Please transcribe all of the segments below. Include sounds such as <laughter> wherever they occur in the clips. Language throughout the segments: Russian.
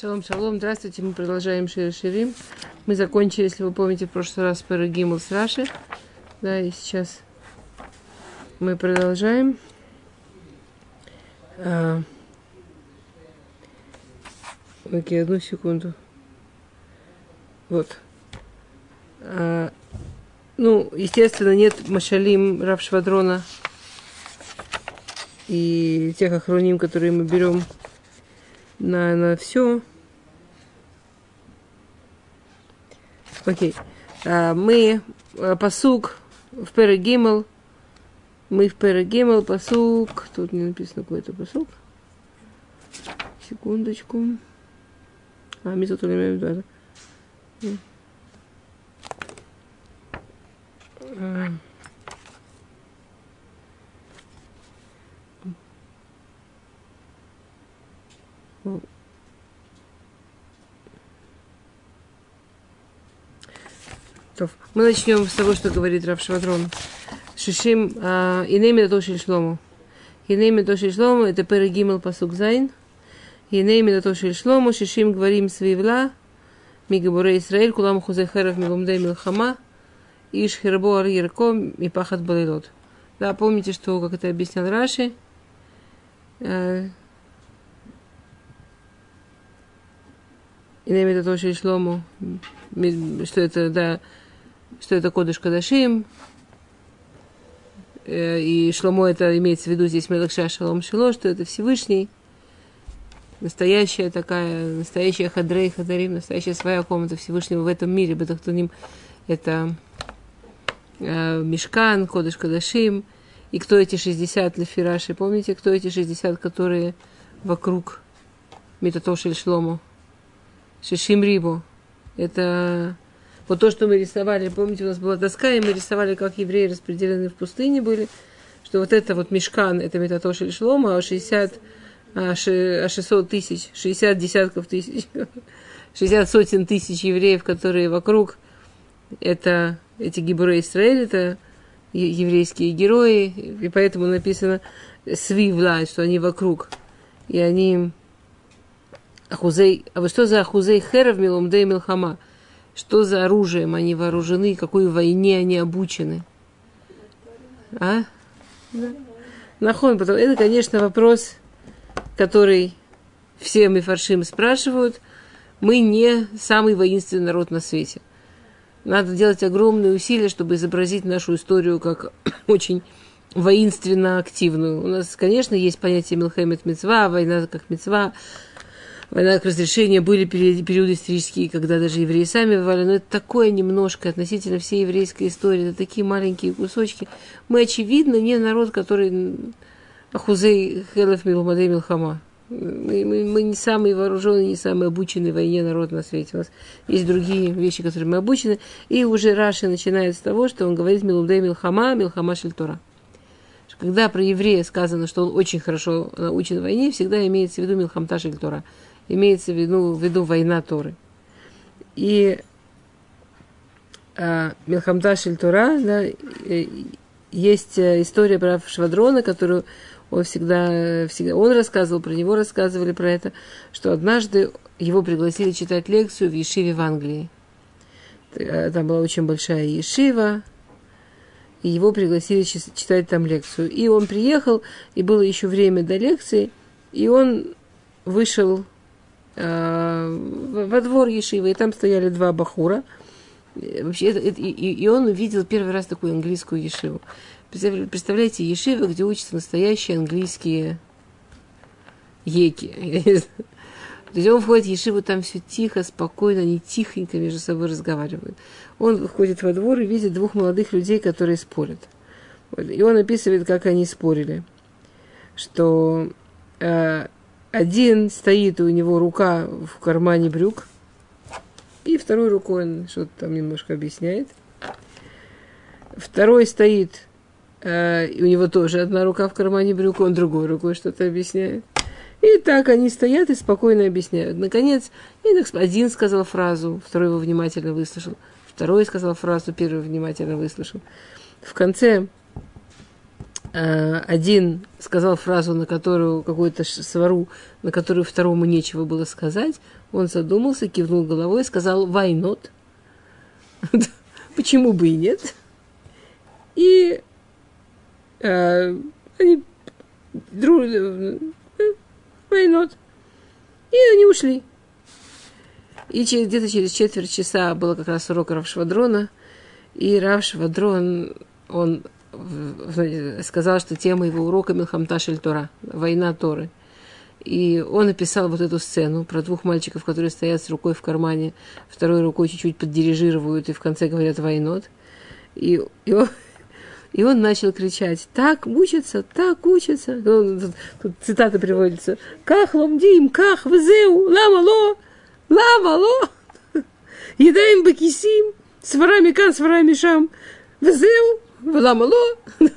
Шалом, шалом, здравствуйте, мы продолжаем Шир Ширим. Мы закончили, если вы помните, в прошлый раз Парагимл с Раши. Да, и сейчас мы продолжаем. А... Окей, одну секунду. Вот. А... Ну, естественно, нет Машалим Равшвадрона и тех охроним, которые мы берем на, на все. Окей. А, мы а, посук в Перегимл. Мы в Перегимл посук. Тут не написано какой-то посук. Секундочку. А, мы тут имеем Мы начнем с того, что говорит Рав Швадрон. שישים а, הנה מיטתו שלשלמה. הנה מיטתו שלשלמה это פרק ג' פסוק ז'. הנה מיטתו שלשלמה שישים גיבורים סביב לה. מגיבורי ישראל כולם אחוזי חרב מלומדי מלחמה. איש חרבו על ירכו מפחד בלילות. Да, помните, что, как это объяснял Раши, Инем это тоже и шлому, что это, да, что это кодыш кадашим, и шломо это имеется в виду здесь Мелакша Шалом Шило, что это Всевышний, настоящая такая, настоящая хадрей, хадарим, настоящая своя комната Всевышнего в этом мире, Бетахтуним, это э, Мешкан, Кодыш Кадашим, и кто эти 60 лефираши, помните, кто эти 60, которые вокруг Метатошель Шлому? Шишим Рибу. Это вот то, что мы рисовали. Помните, у нас была доска, и мы рисовали, как евреи распределены в пустыне были. Что вот это вот мешкан, это метатош или шлома, а 60, а 600 тысяч, 60 десятков тысяч, <laughs> 60 сотен тысяч евреев, которые вокруг, это эти гибуры Израиль, это еврейские герои, и поэтому написано свивла, что они вокруг. И они Ахузей, а вы что за Ахузей Херов Милумдей Милхама? Что за оружием они вооружены, какой войне они обучены? А? Да. Нахон, потом, это, конечно, вопрос, который все мифаршим спрашивают. Мы не самый воинственный народ на свете. Надо делать огромные усилия, чтобы изобразить нашу историю как <coughs> очень воинственно активную. У нас, конечно, есть понятие Милхемет Мецва, война как Мецва, война к разрешению были периоды исторические, когда даже евреи сами воевали, но это такое немножко относительно всей еврейской истории, это такие маленькие кусочки. Мы, очевидно, не народ, который Ахузей Хелев Милмадей Милхама. Мы, мы, мы не самый вооруженный, не самый обученный в войне народ на свете. У нас есть другие вещи, которые мы обучены. И уже Раши начинает с того, что он говорит Милудей Милхама, Милхама Шельтора. Когда про еврея сказано, что он очень хорошо научен в войне, всегда имеется в виду Милхамта Шельтора имеется в виду, в виду война Торы. И а, Милхамда Шельтура, да, есть э, история про Швадрона, которую он всегда, всегда, он рассказывал, про него рассказывали про это, что однажды его пригласили читать лекцию в Ешиве в Англии. Э, там была очень большая Ешива, и его пригласили читать там лекцию. И он приехал, и было еще время до лекции, и он вышел Э, во двор Ешивы, и там стояли два бахура. Вообще, это, это, и, и он увидел первый раз такую английскую Ешиву. Представляете, Ешива, где учатся настоящие английские еки. <laughs> То есть он входит в Ешиву, там все тихо, спокойно, они тихонько между собой разговаривают. Он выходит во двор и видит двух молодых людей, которые спорят. И он описывает, как они спорили. Что э, один стоит у него рука в кармане брюк, и второй рукой он что-то там немножко объясняет. Второй стоит, э, и у него тоже одна рука в кармане брюк, он другой рукой что-то объясняет. И так они стоят и спокойно объясняют. Наконец, один сказал фразу, второй его внимательно выслушал. Второй сказал фразу, первый внимательно выслушал. В конце один сказал фразу, на которую какую-то свару, на которую второму нечего было сказать, он задумался, кивнул головой и сказал «why not?». <laughs> Почему бы и нет? И э, они друг, э, why not? И они ушли. И через, где-то через четверть часа было как раз урок Равшвадрона. И Равшвадрон, он сказал, что тема его урока Милхамта Тора, война Торы. И он описал вот эту сцену про двух мальчиков, которые стоят с рукой в кармане, второй рукой чуть-чуть поддирижируют и в конце говорят «войнот». И, и, он, и он начал кричать «Так учится, так учится». Ну, тут, тут цитата приводится «Ках ломдим, ках везеу, лама ло, лама ло, <laughs> едаем бакисим, сварами кан, сварами шам, везеу, лама ло».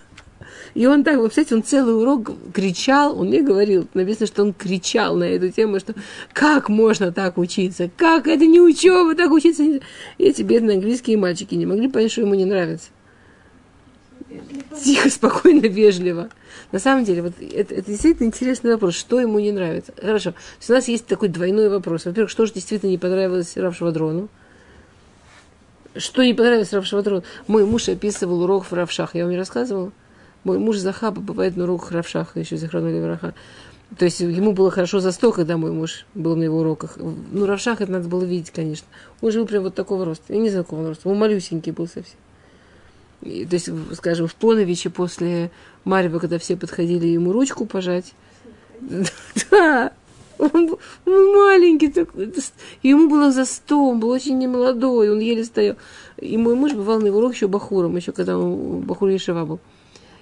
И он так, вы представляете, он целый урок кричал, он мне говорил, написано, что он кричал на эту тему, что как можно так учиться, как это не учеба, так учиться. И эти бедные английские мальчики не могли понять, что ему не нравится. Тихо, спокойно, вежливо. На самом деле, вот это, это действительно интересный вопрос, что ему не нравится. Хорошо. У нас есть такой двойной вопрос. Во-первых, что же действительно не понравилось Равшвадрону? Что не понравилось Равшвадрону? Мой муж описывал урок в Равшах. Я вам не рассказывала? Мой муж Захаба бывает на уроках Равшаха, еще Захранули Враха. То есть ему было хорошо за сто, когда мой муж был на его уроках. Ну, Равшах это надо было видеть, конечно. Он жил прям вот такого роста. Я не знаю, какого роста. Он малюсенький был совсем. И, то есть, скажем, в Поновиче после Марьева, когда все подходили ему ручку пожать. <laughs> Да, он, он маленький такой. Ему было за сто, он был очень немолодой, он еле стоял. И мой муж бывал на его урок еще бахуром, еще когда он бахур Ешева был.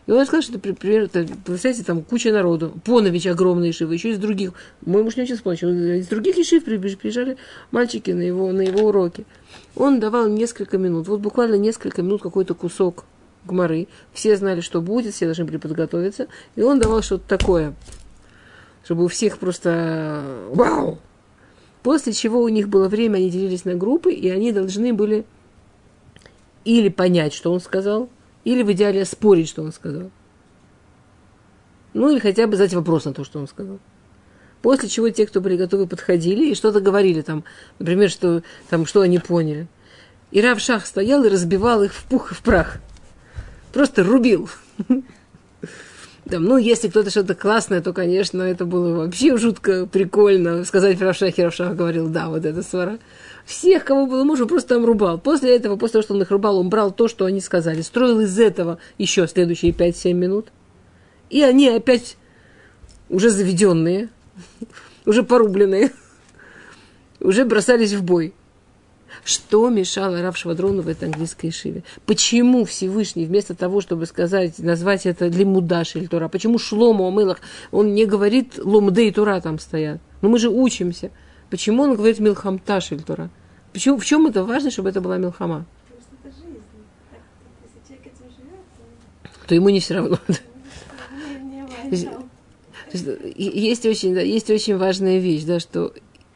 И он сказал, что, например, это, представляете, там куча народу, Понович огромный ишивы, еще из других, мой муж не очень вспомнил, из других ишив приезжали мальчики на его, на его уроки. Он давал несколько минут, вот буквально несколько минут какой-то кусок гморы, все знали, что будет, все должны были подготовиться, и он давал что-то такое, чтобы у всех просто вау! После чего у них было время, они делились на группы, и они должны были или понять, что он сказал, или в идеале спорить, что он сказал. Ну, или хотя бы задать вопрос на то, что он сказал. После чего те, кто были готовы, подходили и что-то говорили там, например, что, там, что они поняли. И Рав Шах стоял и разбивал их в пух и в прах. Просто рубил. <laughs> Там, ну, если кто-то что-то классное, то, конечно, это было вообще жутко прикольно. Сказать Равшах, и Равшах говорил, да, вот это свара. Всех, кого было можно, просто там рубал. После этого, после того, что он их рубал, он брал то, что они сказали, строил из этого еще следующие 5-7 минут. И они опять уже заведенные, <laughs> уже порубленные, <laughs> уже бросались в бой. Что мешало Рав Швадрону в этой английской шиве? Почему Всевышний, вместо того, чтобы сказать, назвать это Лимудаш или Тора, почему Шлому Амылах, он не говорит Ломде и Тура там стоят? Ну мы же учимся. Почему он говорит Милхамта Шильтура? Почему, в чем это важно, чтобы это была Милхама? то ему не все равно. Есть очень, да, есть очень важная вещь, да, что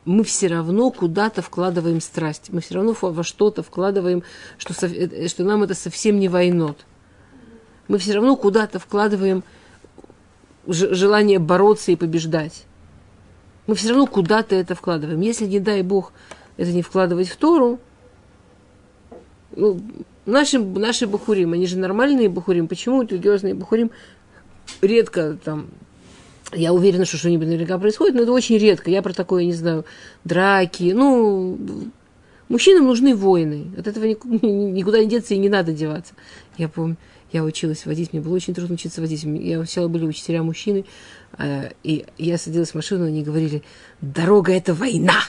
мы все равно куда-то вкладываем страсть, мы все равно во что-то вкладываем, что, что нам это совсем не войнот. Мы все равно куда-то вкладываем желание бороться и побеждать мы все равно куда-то это вкладываем. Если, не дай Бог, это не вкладывать в Тору, ну, наши, наши бахурим, они же нормальные бахурим, почему религиозные бахурим редко там, я уверена, что что-нибудь наверняка происходит, но это очень редко, я про такое не знаю, драки, ну, мужчинам нужны воины, от этого <laughs> никуда не деться и не надо деваться. Я помню, я училась водить, мне было очень трудно учиться водить. Я сначала были учителя мужчины, э, и я садилась в машину, они говорили, дорога – это война.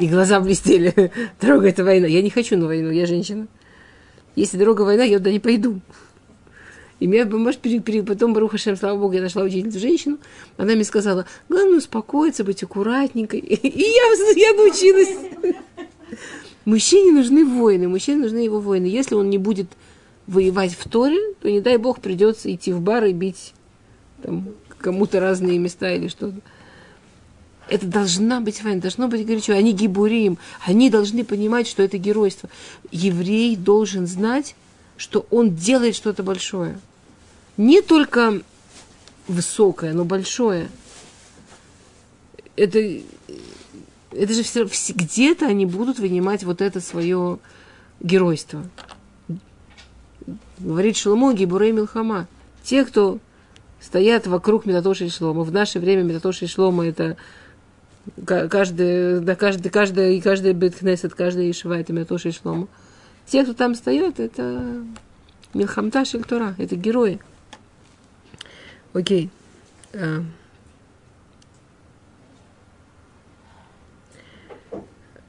И глаза блестели, <laughs> дорога – это война. Я не хочу на войну, я женщина. Если дорога война, я туда не пойду. И меня, может, перед, перед, потом, Баруха Шем, слава Богу, я нашла учительницу женщину, она мне сказала, главное успокоиться, быть аккуратненькой. <laughs> И я, я научилась. Мужчине нужны воины, мужчине нужны его воины. Если он не будет воевать в Торе, то не дай бог придется идти в бар и бить там, кому-то разные места или что-то. Это должна быть война, должно быть горячо. Они гибурим, они должны понимать, что это геройство. Еврей должен знать, что он делает что-то большое. не только высокое, но большое. Это, это же все, где-то они будут вынимать вот это свое геройство. Говорит Шломо Гибурей Милхама. Те, кто стоят вокруг Метатоши и Шлома. В наше время Метатоши и Шлома это каждый, да, каждый, каждый, каждый Бетхнесет, каждый Ишива это Метатоши и Шлома. Те, кто там стоят, это Милхамта Шельтура, это герои. Окей. А.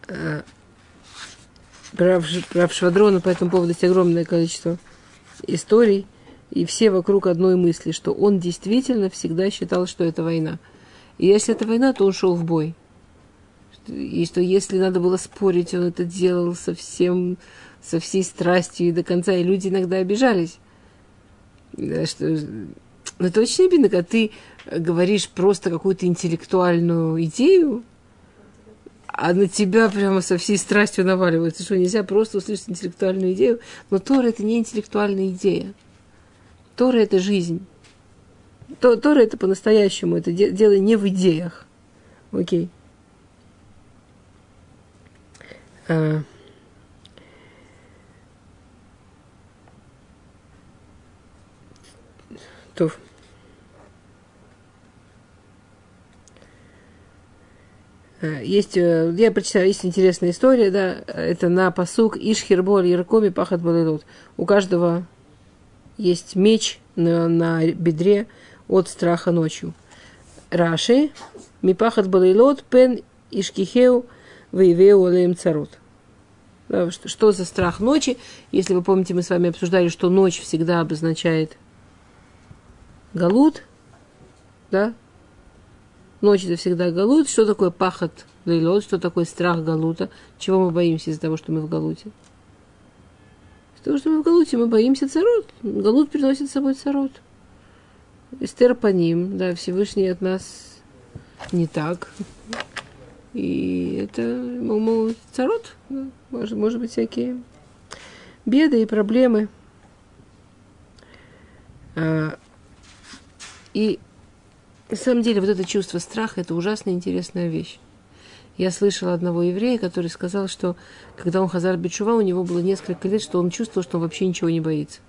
А. Прав, прав Швадрона по этому поводу есть огромное количество историй, и все вокруг одной мысли, что он действительно всегда считал, что это война. И если это война, то он шел в бой. И что если надо было спорить, он это делал со всем, со всей страстью и до конца. И люди иногда обижались. Что, ну, это очень обидно, когда ты говоришь просто какую-то интеллектуальную идею, а на тебя прямо со всей страстью наваливается, что нельзя просто услышать интеллектуальную идею. Но Тора – это не интеллектуальная идея. Тора – это жизнь. Тора – это по-настоящему, это дело не в идеях. Окей. А. То. Э, есть, э, я прочитала, есть интересная история, да, это на посук Ишхерболь Яркоми Пахат Балилот. У каждого есть меч на, на бедре от страха ночью. Раши, Мипахат Балилот, Пен Ишкихеу, Вейвеу. Да, что, что за страх ночи? Если вы помните, мы с вами обсуждали, что ночь всегда обозначает галут, да, Ночь это всегда галут. Что такое пахот лейлот? Что такое страх галута? Чего мы боимся из-за того, что мы в галуте? Из-за того, что мы в галуте, мы боимся царот. Галут приносит с собой царот. Эстер по ним, да, Всевышний от нас не так. И это, мол, царот, да, может, может быть, всякие беды и проблемы. А, и на самом деле, вот это чувство страха – это ужасно интересная вещь. Я слышала одного еврея, который сказал, что когда он хазар бичува, у него было несколько лет, что он чувствовал, что он вообще ничего не боится.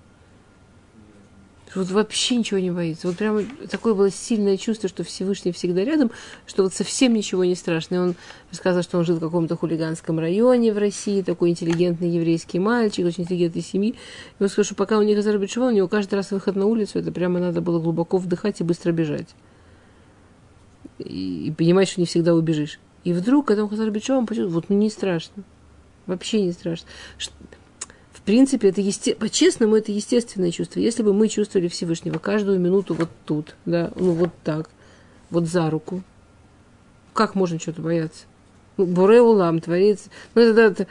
Вот вообще ничего не боится. Вот прямо такое было сильное чувство, что Всевышний всегда рядом, что вот совсем ничего не страшно. И он рассказывал, что он жил в каком-то хулиганском районе в России, такой интеллигентный еврейский мальчик, очень интеллигентной семьи. И он сказал, что пока у них Бичува, у него каждый раз выход на улицу, это прямо надо было глубоко вдыхать и быстро бежать и, и понимаешь, что не всегда убежишь. И вдруг, когда он Хазар Бичо, он почувствовал, вот ну, не страшно. Вообще не страшно. Принципе, это есте... по-честному, это естественное чувство. Если бы мы чувствовали Всевышнего каждую минуту вот тут, да, ну вот так, вот за руку, как можно что-то бояться? Ну, Буре улам, творец. Ну, это, это,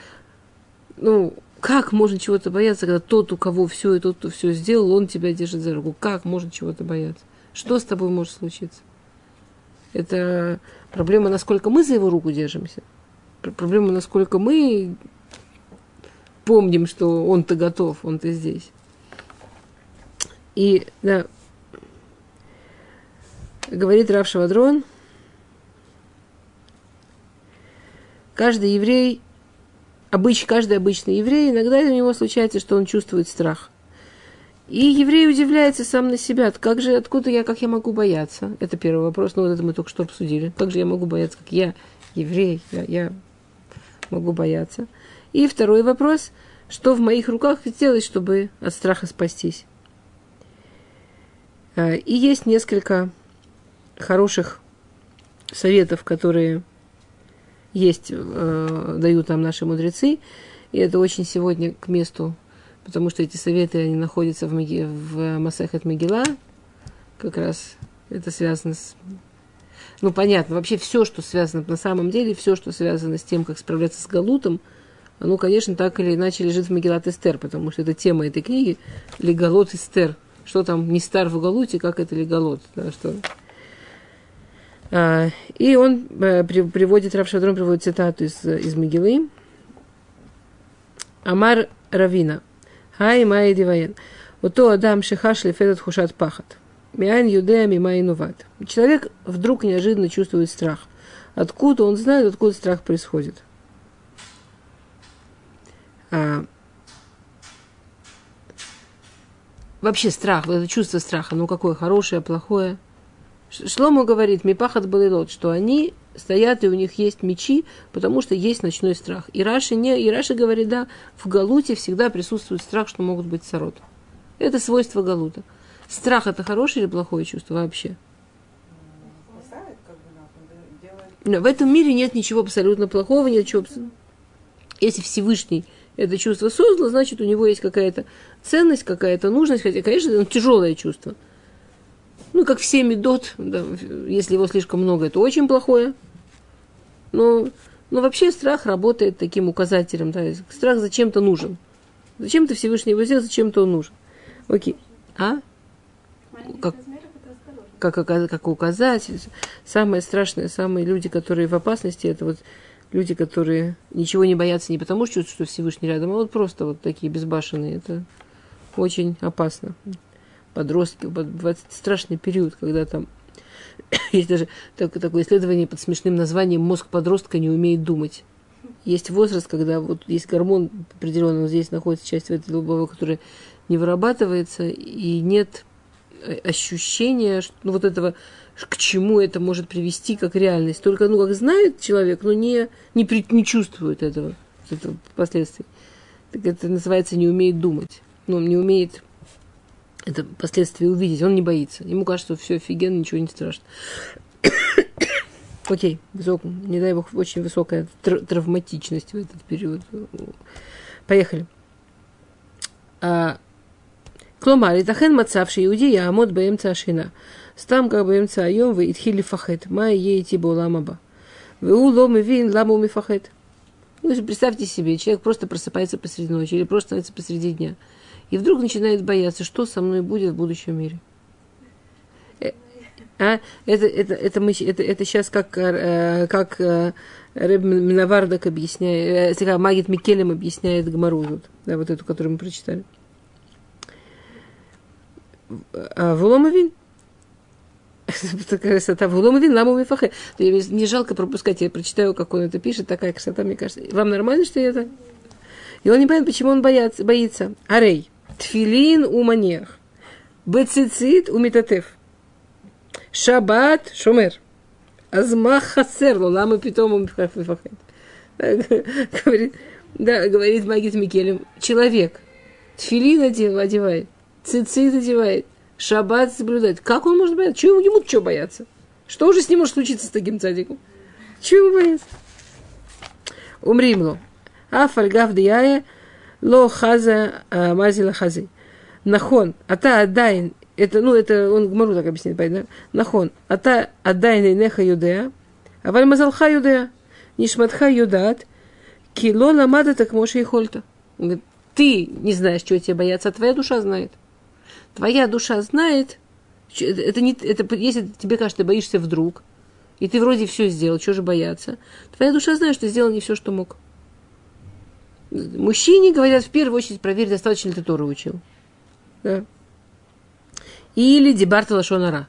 ну, как можно чего-то бояться, когда тот, у кого все и тот, кто все сделал, он тебя держит за руку? Как можно чего-то бояться? Что с тобой может случиться? Это проблема, насколько мы за его руку держимся. Проблема, насколько мы помним, что он-то готов, он-то здесь. И, да, говорит Рав Шавадрон, каждый еврей, обыч, каждый обычный еврей, иногда у него случается, что он чувствует страх – и еврей удивляется сам на себя. Как же, откуда я, как я могу бояться? Это первый вопрос. Ну, вот это мы только что обсудили. Как же я могу бояться, как я, еврей, я, я могу бояться? И второй вопрос. Что в моих руках сделать, чтобы от страха спастись? А, и есть несколько хороших советов, которые есть, э, дают нам наши мудрецы. И это очень сегодня к месту потому что эти советы, они находятся в, Маги, в Масахет Могила, как раз это связано с... Ну, понятно, вообще все, что связано, на самом деле, все, что связано с тем, как справляться с Галутом, оно, конечно, так или иначе лежит в Могилат Эстер, потому что это тема этой книги, Легалот Эстер. Что там, не стар в Галуте, как это Легалот, да, что... А, и он при, приводит, Равшадрон приводит цитату из, из Могилы. Амар Равина. Хай Май Диваен. Вот то Адам Шихашли Федот Хушат Пахат. Миайн Юдея Мима Инуват. Человек вдруг неожиданно чувствует страх. Откуда он знает, откуда страх происходит. А, вообще страх, это чувство страха, ну какое хорошее, плохое. Шлому говорит, Мипахат Балилот, что они стоят, и у них есть мечи, потому что есть ночной страх. И Раши, не, и Раши говорит, да, в Галуте всегда присутствует страх, что могут быть сорот. Это свойство Галута. Страх – это хорошее или плохое чувство вообще? Но в этом мире нет ничего абсолютно плохого, нет ничего Если Всевышний это чувство создал, значит, у него есть какая-то ценность, какая-то нужность, хотя, конечно, это тяжелое чувство. Ну, как все медот, да, если его слишком много, это очень плохое. Но, но вообще страх работает таким указателем. Да, страх зачем-то нужен. Зачем-то Всевышний его сделал, зачем-то он нужен. Окей. А? Как, как, как указатель. Самое страшное, самые люди, которые в опасности, это вот люди, которые ничего не боятся не потому, что что Всевышний рядом, а вот просто вот такие безбашенные. Это очень опасно. Подростки, бывает страшный период, когда там <coughs> есть даже такое исследование под смешным названием «Мозг подростка не умеет думать». Есть возраст, когда вот есть гормон определенный, вот здесь находится часть в этой лобовой, которая не вырабатывается, и нет э, ощущения, что, ну, вот этого к чему это может привести как реальность. Только, ну, как знает человек, но не, не, при, не чувствует этого, этого последствий. Так это называется не умеет думать. Ну, не умеет это последствия увидеть, он не боится. Ему кажется, что все офигенно, ничего не страшно. <coughs> Окей, высок, не дай бог, очень высокая тр- травматичность в этот период. Поехали. А, Кломар, Итахен Мацавший Иуди Яамот Баемца Ашина. Стам как бы имца айом вы идхили фахет. Май ей тибо ламаба. Вы улом и вин ламу ми фахет. Ну, представьте себе, человек просто просыпается посреди ночи или просто становится посреди дня. И вдруг начинает бояться, что со мной будет в будущем мире. Э, а? Это, это, это, мы, это, это сейчас как, э, как э, Рэб Миновардак объясняет, э, Магит Микелем объясняет Гмару, вот, да, вот эту, которую мы прочитали. А, Воломовин. <laughs> красота. Вуломовин ламу мифахе. Не жалко пропускать, я прочитаю, как он это пишет, такая красота, мне кажется. Вам нормально, что это? И он не понимает, почему он боится. боится. Арей. Тфилин у манех. Бецицит у метатев. Шаббат шумер. Азмах хасер лама питому мифахе. Говорит, да, говорит Магит Микелем, человек тфилин одевает, цицит одевает, шаббат соблюдать. Как он может бояться? Чего ему что бояться? Что уже с ним может случиться с таким цадиком? Чего ему бояться? Умримло. А фальгав дияе ло хаза а, мазила хази. Нахон, а та адайн, это, ну, это он Гмару так объясняет, да? Нахон, а та адайн неха юдея, а валь мазалха юдея, нишматха юдат, кило ламада так моше и хольта. ты не знаешь, чего тебе бояться, а твоя душа знает твоя душа знает, это не, это, если тебе кажется, ты боишься вдруг, и ты вроде все сделал, чего же бояться, твоя душа знает, что ты сделал не все, что мог. Мужчине говорят в первую очередь проверь, достаточно ли ты Тору учил. Да. Или дебарта лашонара.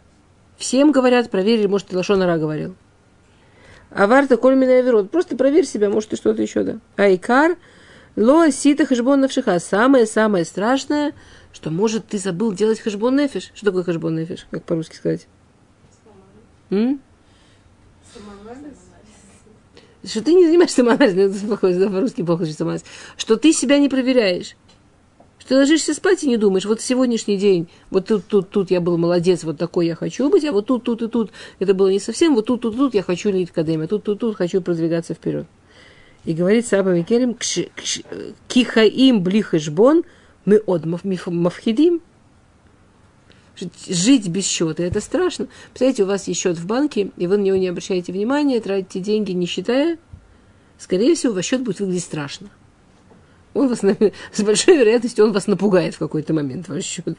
Всем говорят, проверь, может, ты лашонара говорил. А варта коль меня верот. Просто проверь себя, может, ты что-то еще, да. Айкар, ло сита хашбон навшиха. Самое-самое страшное – что, может, ты забыл делать хэшбон нефиш. Что такое хэшбон нефиш? Как по-русски сказать? М? Что ты не занимаешься самоанализом, это плохое, да, по-русски плохо самоанализ. Что ты себя не проверяешь. Что ты ложишься спать и не думаешь, вот сегодняшний день, вот тут, тут, тут я был молодец, вот такой я хочу быть, а вот тут, тут и тут это было не совсем, вот тут, тут, тут я хочу лить кадема, тут, тут, тут хочу продвигаться вперед. И говорит Саба Микелем, кихаим блихешбон – мы от мафхидим. Жить без счета, это страшно. Представляете, у вас есть счет в банке, и вы на него не обращаете внимания, тратите деньги, не считая. Скорее всего, ваш счет будет выглядеть страшно. Он вас, <laughs> с большой вероятностью, он вас напугает в какой-то момент, ваш счет.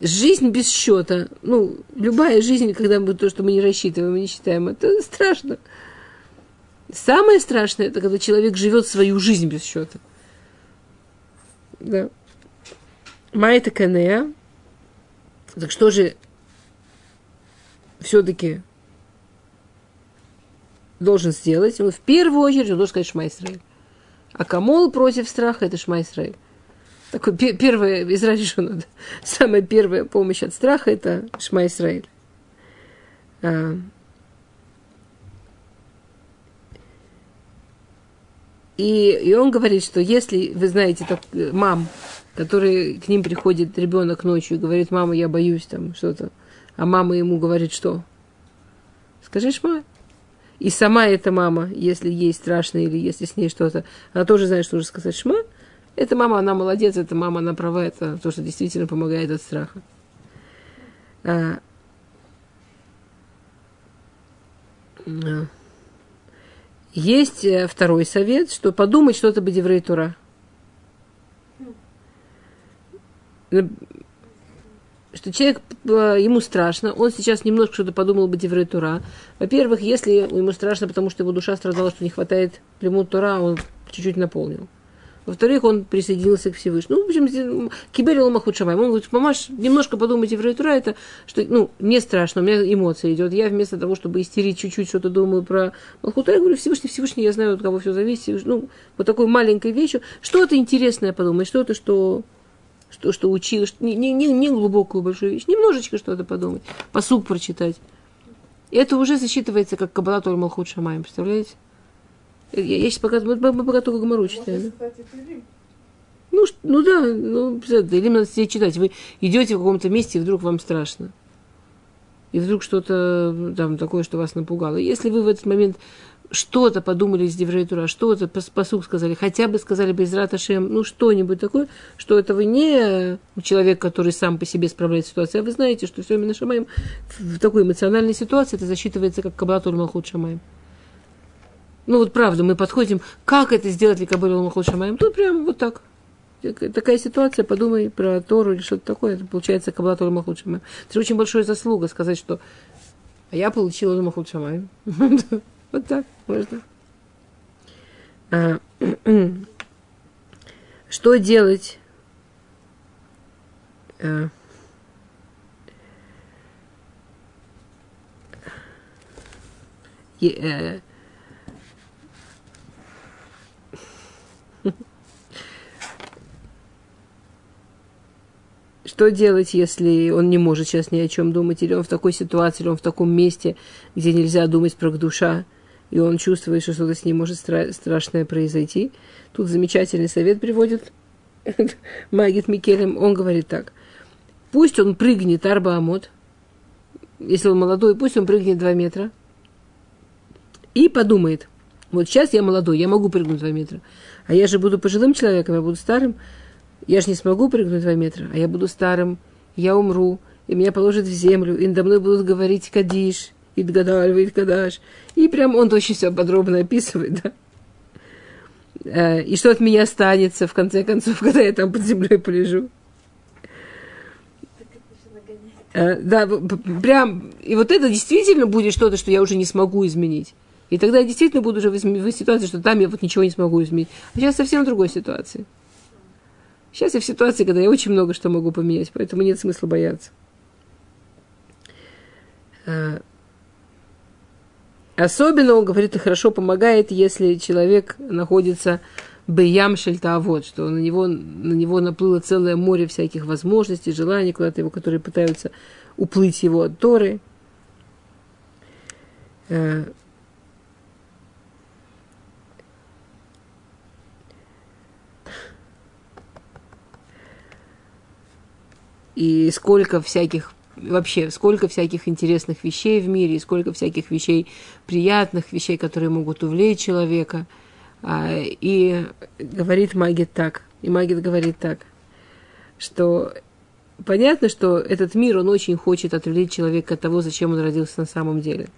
Жизнь без счета, ну, любая жизнь, когда мы то, что мы не рассчитываем и не считаем, это страшно. Самое страшное, это когда человек живет свою жизнь без счета. Да. Майта Канея. Так что же все-таки должен сделать? Он в первую очередь он должен сказать Шма. А Камол против страха – это Шма Исраиль. Такое первое из разрешено, самая первая помощь от страха – это Шма Исраиль. И, и он говорит, что если вы знаете так, мам, который к ним приходит ребенок ночью и говорит, мама, я боюсь там что-то, а мама ему говорит, что? Скажи шма. И сама эта мама, если ей страшно или если с ней что-то, она тоже знает, что нужно сказать шма. Эта мама, она молодец, эта мама, она права, это то, что действительно помогает от страха. А, а. Есть э, второй совет, что подумать что-то Бадеврей Тура. что человек, э, ему страшно, он сейчас немножко что-то подумал бы Деврей Тура. Во-первых, если ему страшно, потому что его душа страдала, что не хватает лимут Тура, он чуть-чуть наполнил. Во-вторых, он присоединился к Всевышнему. Ну, в общем, Киберил Махут Шамай. Он говорит, мамаш, немножко подумайте в Тура, это, что, ну, мне страшно, у меня эмоция идет. Я вместо того, чтобы истерить чуть-чуть, что-то думаю про Махута, я говорю, Всевышний, Всевышний, я знаю, от кого все зависит. Ну, вот такой маленькой вещью. Что-то интересное подумать, что-то, что что, что учил, что, не, не, не глубокую большую вещь, немножечко что-то подумать, פסוק прочитать. И это уже засчитывается как קבלת עול מלכות שמים, представляете? Я, я сейчас пока, мы, мы пока только Гемару читаем. Ну, ну да, ну, или надо себе читать. Вы идете в каком-то месте, и вдруг вам страшно. И вдруг что-то там такое, что вас напугало. Если вы в этот момент что-то подумали из דברי תורה, что-то פסוק сказали, хотя бы сказали בעזרת השם, ну что-нибудь такое, что это вы не человек, который сам по себе справляет ситуацию, а вы знаете, что все именно Шамаем в такой эмоциональной ситуации это засчитывается как Кабатур Малхут Шамаем. Ну вот правда, мы подходим, как это сделать ли Кабатур Малхут Шамаем? Тут прям вот так. Такая ситуация, подумай про Тору или что-то такое, это получается Кабатур Малхут Шамаем. Это очень большая заслуга сказать, что а я получила Малхут Шамаем. <laughs> Вот так можно. А, <clears throat> что делать? А, э, Что делать, если он не может сейчас ни о чем думать, или он в такой ситуации, или он в таком месте, где нельзя думать про душа? и он чувствует, что что-то с ним может стра- страшное произойти. Тут замечательный совет приводит <laughs> Магит Микелем. Он говорит так. Пусть он прыгнет Арба Амот, если он молодой, пусть он прыгнет 2 метра и подумает, вот сейчас я молодой, я могу прыгнуть 2 метра, а я же буду пожилым человеком, я буду старым, я же не смогу прыгнуть 2 метра, а я буду старым, я умру, и меня положат в землю, и надо мной будут говорить Кадиш, Идгадаль, Идгадаш. И прям он очень все подробно описывает, да. Э, и что от меня останется, в конце концов, <laughs> когда я там под землей полежу. Э, да, прям, и вот это действительно будет что-то, что я уже не смогу изменить. И тогда я действительно буду уже в, в ситуации, что там я вот ничего не смогу изменить. А сейчас совсем другой ситуации. Сейчас я в ситуации, когда я очень много что могу поменять, поэтому нет смысла бояться. Э, Особенно, он говорит, и хорошо помогает, если человек находится беям шельтавод, что на него, на него наплыло целое море всяких возможностей, желаний куда-то его, которые пытаются уплыть его от Торы. И сколько всяких вообще сколько всяких интересных вещей в мире, сколько всяких вещей приятных, вещей, которые могут увлечь человека. А, и говорит Магит так, и Магит говорит так, что понятно, что этот мир, он очень хочет отвлечь человека от того, зачем он родился на самом деле.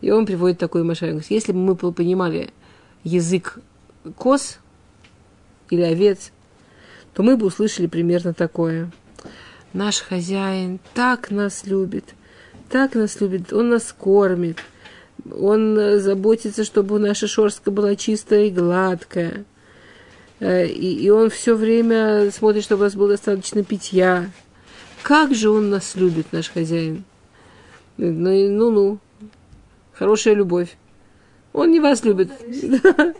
И он приводит такой машин. Если бы мы понимали язык коз или овец, то мы бы услышали примерно такое – наш хозяин так нас любит, так нас любит, он нас кормит, он заботится, чтобы наша шерстка была чистая и гладкая. э, и, и он все время смотрит, чтобы у вас было достаточно питья. Как же он нас любит, наш хозяин. Ну, ну, хорошая любовь. Он не вас любит. <laughs>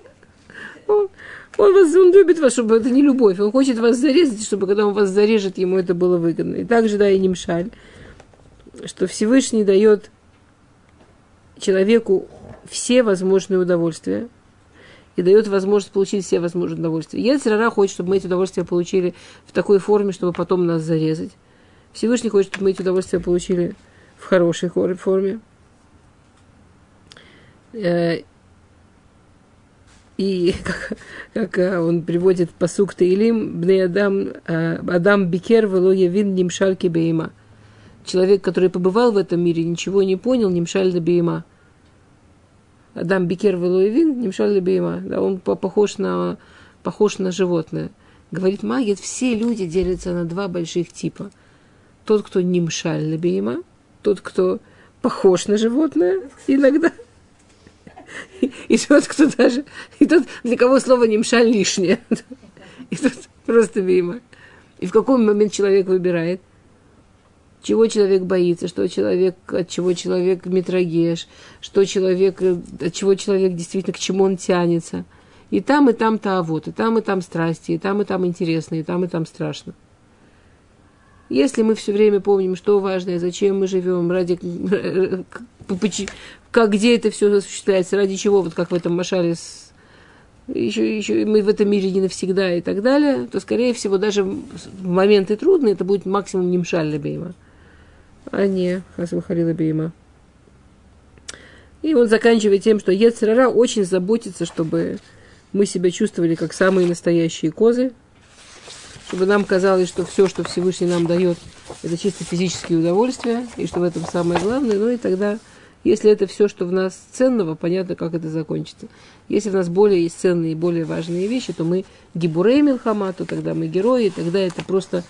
Он, вас, он любит вас, чтобы это не любовь. Он хочет вас зарезать, чтобы когда он вас зарежет, ему это было выгодно. И также, да, и Нимшаль, что Всевышний дает человеку все возможные удовольствия и дает возможность получить все возможные удовольствия. Ецрара хочет, чтобы мы эти удовольствия получили в такой форме, чтобы потом нас зарезать. Всевышний хочет, чтобы мы эти удовольствия получили в хорошей форме. И как, как э, он приводит посук Таилим, Адам, э, Адам Бикер вело явин нимшальки бейма. Человек, который побывал в этом мире, ничего не понял, нимшаль бейма. Адам Бикер вело явин нимшаль бейма. Да, он похож на, похож на животное. Говорит Магит, все люди делятся на два больших типа. Тот, кто нимшаль бейма, тот, кто похож на животное иногда – <laughs> и тот, кто даже, и тот, для кого слово немшаль лишнее. <laughs> И тут просто мимо. И в какой момент человек выбирает? Чего человек боится, что человек, от чего человек метрогеш, что человек, от чего человек действительно, к чему он тянется. И там, и там то, а вот, и там, и там страсти, и там, и там интересно, и там, и там страшно. Если мы все время помним, что важно, зачем мы живем, ради <laughs> как где это все осуществляется, ради чего, вот как в этом Машале с, еще, еще мы в этом мире не навсегда и так далее, то, скорее всего, даже в моменты трудные это будет максимум немшаль лабейма, а не хасвахалила бейма. И он заканчивает тем, что Ецерара очень заботится, чтобы мы себя чувствовали как самые настоящие козы, чтобы нам казалось, что все, что Всевышний нам дает, это чисто физические удовольствия, и что в этом самое главное, ну и тогда если это все, что в нас ценного, понятно, как это закончится. Если в нас более есть ценные и более важные вещи, то мы гибурей Милхама, то тогда мы герои, и тогда это просто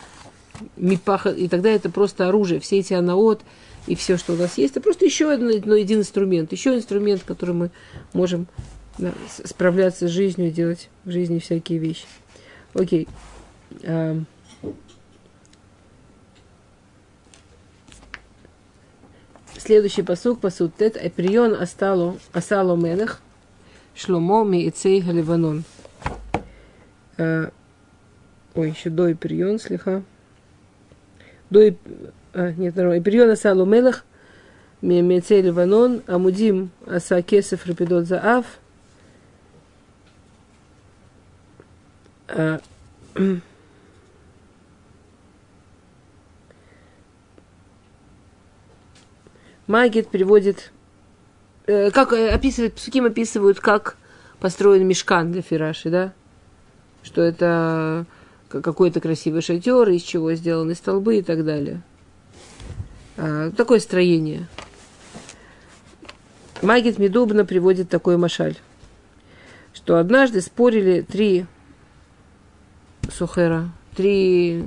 мипаха, и тогда это просто оружие. Все эти анаот и все, что у нас есть, это просто еще один, ну, один инструмент, еще инструмент, которым мы можем да, справляться с жизнью, делать в жизни всякие вещи. Окей. Okay. Следующий посук, посуд тет, Эприон остало, асало мелех, шломо миицей галиванон. Ой, еще до Эприон, слегка. До, а, нет. Эприон асало мелех, миицей ливанон, амудим аса кесов рапидот заав. <clears throat> Магит переводит, э, как э, описывает, Псуким описывают, как построен мешкан для Фираши, да? Что это какой-то красивый шатер, из чего сделаны столбы и так далее. А, такое строение. Магит Медубна приводит такой машаль, что однажды спорили три сухера, три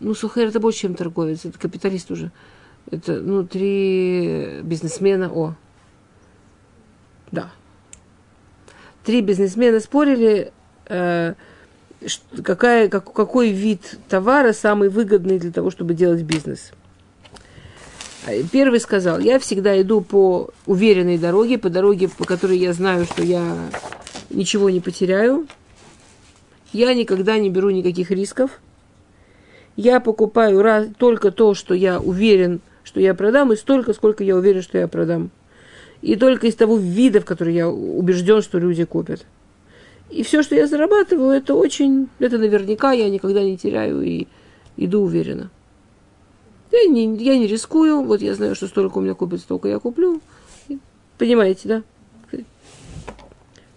ну, Сухер это больше, чем торговец, это капиталист уже. Это, ну, три бизнесмена, о, да. Три бизнесмена спорили, э, какая, как, какой вид товара самый выгодный для того, чтобы делать бизнес. А, первый сказал, я всегда иду по уверенной дороге, по дороге, по которой я знаю, что я ничего не потеряю. Я никогда не беру никаких рисков я покупаю раз, только то, что я уверен, что я продам, и столько, сколько я уверен, что я продам. И только из того вида, в который я убежден, что люди купят. И все, что я зарабатываю, это очень, это наверняка я никогда не теряю и иду уверенно. Я не, я не рискую, вот я знаю, что столько у меня купит, столько я куплю. Понимаете, да?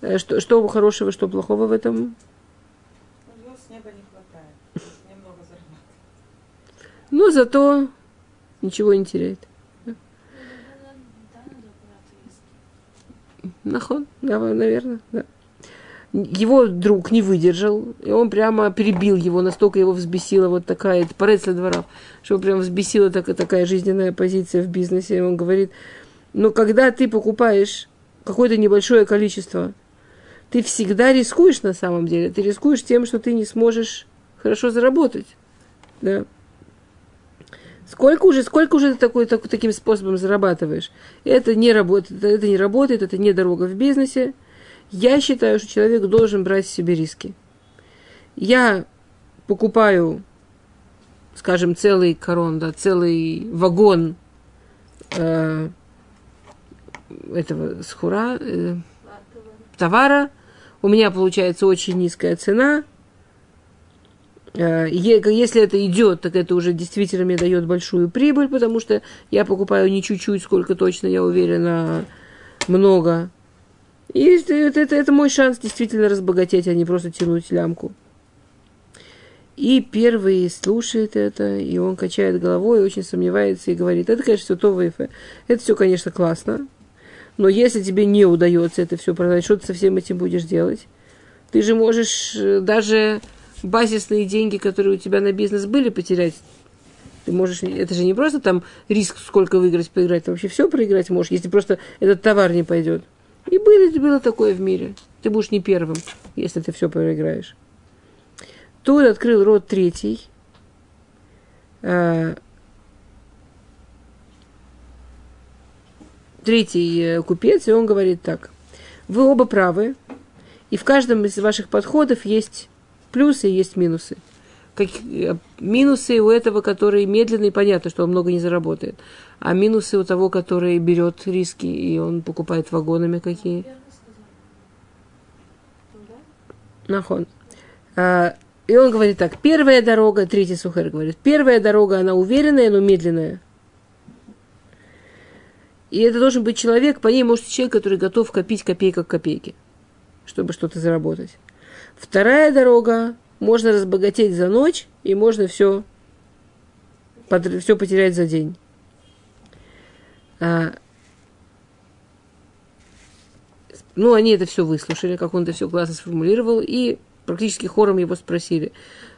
Э, что, что хорошего, что плохого в этом? Но зато ничего не теряет. Нахон, да, наверное, да. Его друг не выдержал, и он прямо перебил его, настолько его взбесила вот такая, это порыцля двора, что прям взбесила так, такая жизненная позиция в бизнесе. И он говорит, ну, когда ты покупаешь какое-то небольшое количество, ты всегда рискуешь на самом деле. Ты рискуешь тем, что ты не сможешь хорошо заработать. Да. Сколько уже, сколько уже ты такой, так, таким способом зарабатываешь? Это не работает, это не работает, это не дорога в бизнесе. Я считаю, что человек должен брать себе риски. Я покупаю, скажем, целый корон, да, целый вагон э, этого схура, э, товара. У меня получается очень низкая цена. Э, если это идет, так это уже действительно мне дает большую прибыль, потому что я покупаю не чуть-чуть, сколько точно, я уверена, много. И это, это, это мой шанс действительно разбогатеть, а не просто тянуть лямку. И первый слушает это, и он качает головой, очень сомневается и говорит, это, конечно, все то ВФ. Это все, конечно, классно, но если тебе не удается это все продать, что ты со всем этим будешь делать? Ты же можешь э, даже базисные деньги, которые у тебя на бизнес были, потерять. Ты можешь, это же не просто там риск, сколько выиграть, поиграть, ты вообще все проиграть можешь, если просто этот товар не пойдет. И было, было такое в мире. Ты будешь не первым, если ты все проиграешь. Тут открыл рот третий. А, третий э, купец, и он говорит так. Вы оба правы, и в каждом из ваших подходов есть плюсы и есть минусы. Как, э, минусы у этого, который медленный, понятно, что он много не заработает. А минусы у того, который берет риски, и он покупает вагонами какие. Нахон. А, и он говорит так, первая дорога, третий сухарь говорит, первая дорога, она уверенная, но медленная. И это должен быть человек, по ней может человек, который готов копить копейка к копейке, чтобы что-то заработать. Вторая дорога, можно разбогатеть за ночь, и можно все, все потерять за день. А, ну, они это все выслушали, как он это все классно сформулировал, и практически хором его спросили.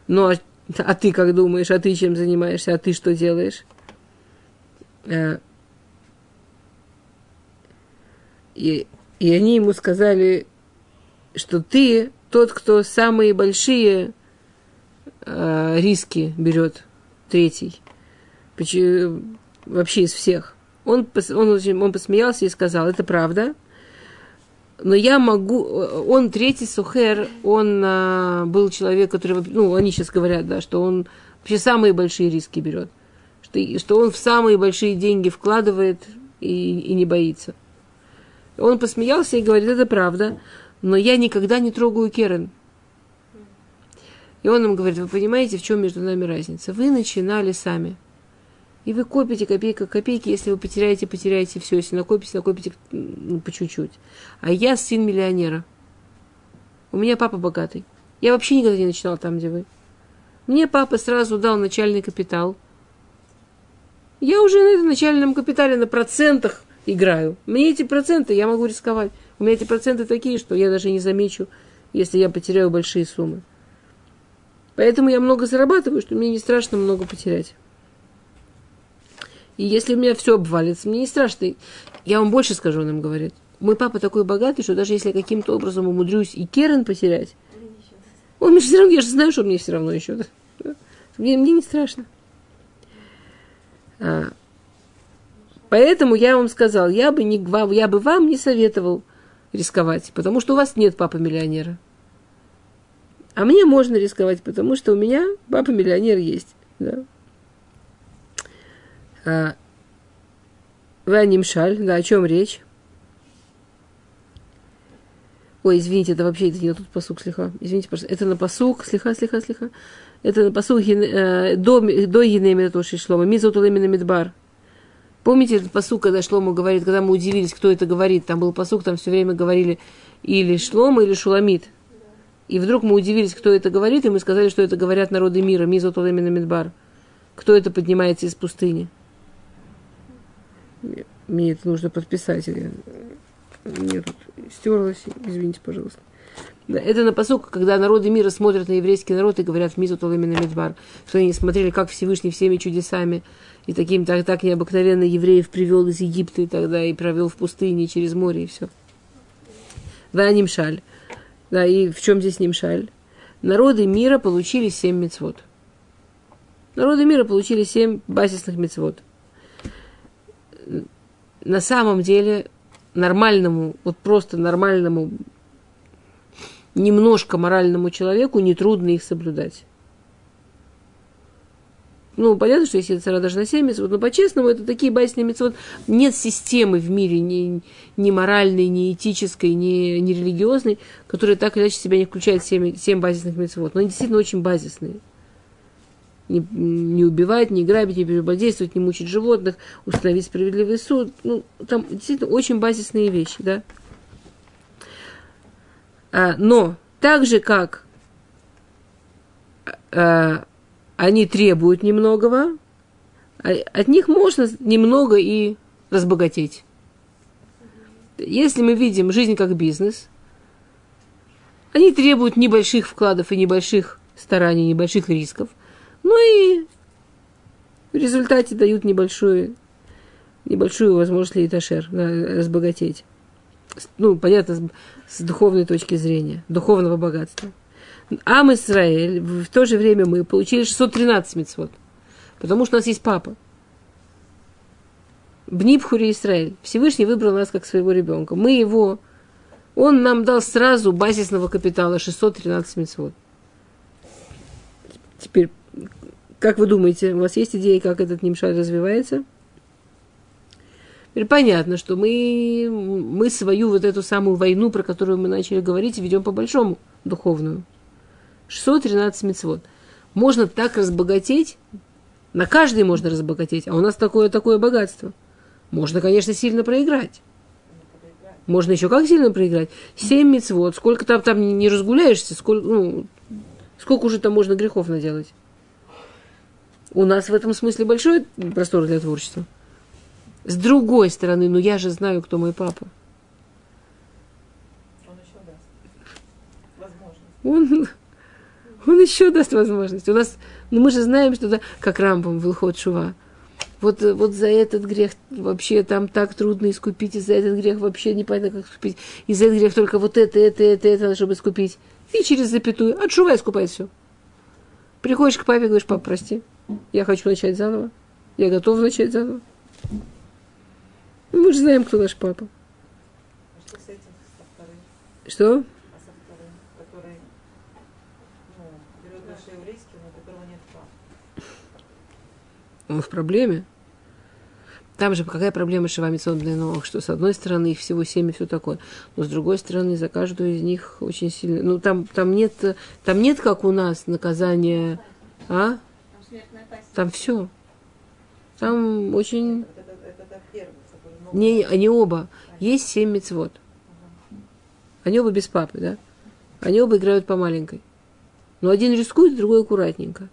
Ну, а, а ты как думаешь, а ты чем занимаешься, а ты что делаешь? А, и, и они ему сказали, что ты тот, кто самые большие э, риски берет, третий, вообще из всех. Он, он, он посмеялся и сказал, это правда, но я могу, он третий сухер, он а, был человек, который, ну, они сейчас говорят, да, что он вообще самые большие риски берет, что, что он в самые большие деньги вкладывает и, и не боится. Он посмеялся и говорит, это правда, но я никогда не трогаю Керен. И он им говорит, вы понимаете, в чем между нами разница? Вы начинали сами. И вы копите копейка копейки, если вы потеряете, потеряете все. Если накопите, накопите ну, по чуть-чуть. А я сын миллионера. У меня папа богатый. Я вообще никогда не начинал там, где вы. Мне папа сразу дал начальный капитал. Я уже на этом начальном капитале на процентах играю. Мне эти проценты, я могу рисковать. У меня эти проценты такие, что я даже не замечу, если я потеряю большие суммы. Поэтому я много зарабатываю, что мне не страшно много потерять. И если у меня все обвалится, мне не страшно. Я вам больше скажу, он им говорит. Мой папа такой богатый, что даже если я каким-то образом умудрюсь и Керен потерять, он мне все равно, я же знаю, что мне все равно еще. Мне, мне не страшно. А, поэтому я вам сказал, я бы, не, я бы вам не советовал рисковать, потому что у вас нет папы-миллионера. А мне можно рисковать, потому что у меня папа-миллионер есть. Да? А, Ванимшаль, да, о чем речь? Ой, извините, это вообще это не тот посук слегка. Извините, пожалуйста. Это на посук, слегка, слегка, слегка. Это на посук э, до, до Енемина тоже шлома. Мизотул именно Мидбар. Помните этот посук, когда Шлома говорит, когда мы удивились, кто это говорит, там был посук, там все время говорили или Шлома, или Шуламид. И вдруг мы удивились, кто это говорит, и мы сказали, что это говорят народы мира, Мизотул именно Мидбар. Кто это поднимается из пустыни? Мне это нужно подписать. Мне тут стерлось, извините, пожалуйста. Это на посук, когда народы мира смотрят на еврейский народ и говорят «Мизу именно Медбар», что они смотрели, как Всевышний всеми чудесами и таким так, так необыкновенно евреев привел из Египта и тогда и провел в пустыне через море и все. Ванимшаль. Да, и в чем здесь Нимшаль? Народы мира получили семь мецвод. Народы мира получили семь базисных мецвод. На самом деле нормальному, вот просто нормальному, немножко моральному человеку нетрудно их соблюдать. Ну, понятно, что если цара даже на 7 мецвод, но по-честному это такие базисные мецвод. Нет системы в мире ни, ни моральной, ни этической, ни, ни религиозной, которая так или иначе себя не включает 7, 7 базисных мецвод. Но они действительно очень базисные. Не, не убивать, не грабить, не прелюбодействовать, не мучить животных, установить справедливый суд. Ну, там действительно очень базисные вещи, да. А, но так же, как а, они требуют немногого, а от них можно немного и разбогатеть. Если мы видим жизнь как бизнес, они требуют небольших вкладов и небольших стараний, небольших рисков, ну и в результате дают небольшую, небольшую возможность лейташер разбогатеть. Ну, понятно, с, духовной точки зрения, духовного богатства. Ам Исраэль, в то же время мы получили 613 мецвод. Потому что у нас есть папа. Бнипхури Израиль. Всевышний выбрал нас как своего ребенка. Мы его, он нам дал сразу базисного капитала 613 мецвод. Теперь, как вы думаете, у вас есть идеи, как этот нимшаль развивается? Теперь понятно, что мы, мы свою вот эту самую войну, про которую мы начали говорить, ведем по-большому, духовную. 613 мецвод. Можно так разбогатеть, на каждый можно разбогатеть, а у нас такое такое богатство. Можно, конечно, сильно проиграть. Можно еще как сильно проиграть? Семь мецвод, сколько там, там не разгуляешься, сколько, ну, сколько уже там можно грехов наделать. У нас в этом смысле большой простор для творчества. С другой стороны, ну я же знаю, кто мой папа. Он еще даст возможность. Он, он еще даст возможность. У нас, ну мы же знаем, что да, как Рамбом в Илхот Шува. Вот, вот за этот грех вообще там так трудно искупить, и за этот грех вообще непонятно, как искупить. И за этот грех только вот это, это, это, это, чтобы искупить. И через запятую. От Шува искупает все. Приходишь к папе и говоришь, пап, прости, я хочу начать заново. Я готов начать заново. Мы же знаем, кто наш папа. А что с этим, со вторым? Что? А со вторым, который, ну, берет наши еврейские, но у которого нет прав. Он в проблеме. Там же какая проблема Шивамицон Блинов, что с одной стороны их всего семь и все такое, но с другой стороны за каждую из них очень сильно... Ну, там, там, нет, там нет, как у нас, наказания... А? Там все. Там очень... Вот это, это, это первый, который много. Не, они оба. Есть семь мецвод. Они оба без папы, да? Они оба играют по маленькой. Но один рискует, другой аккуратненько.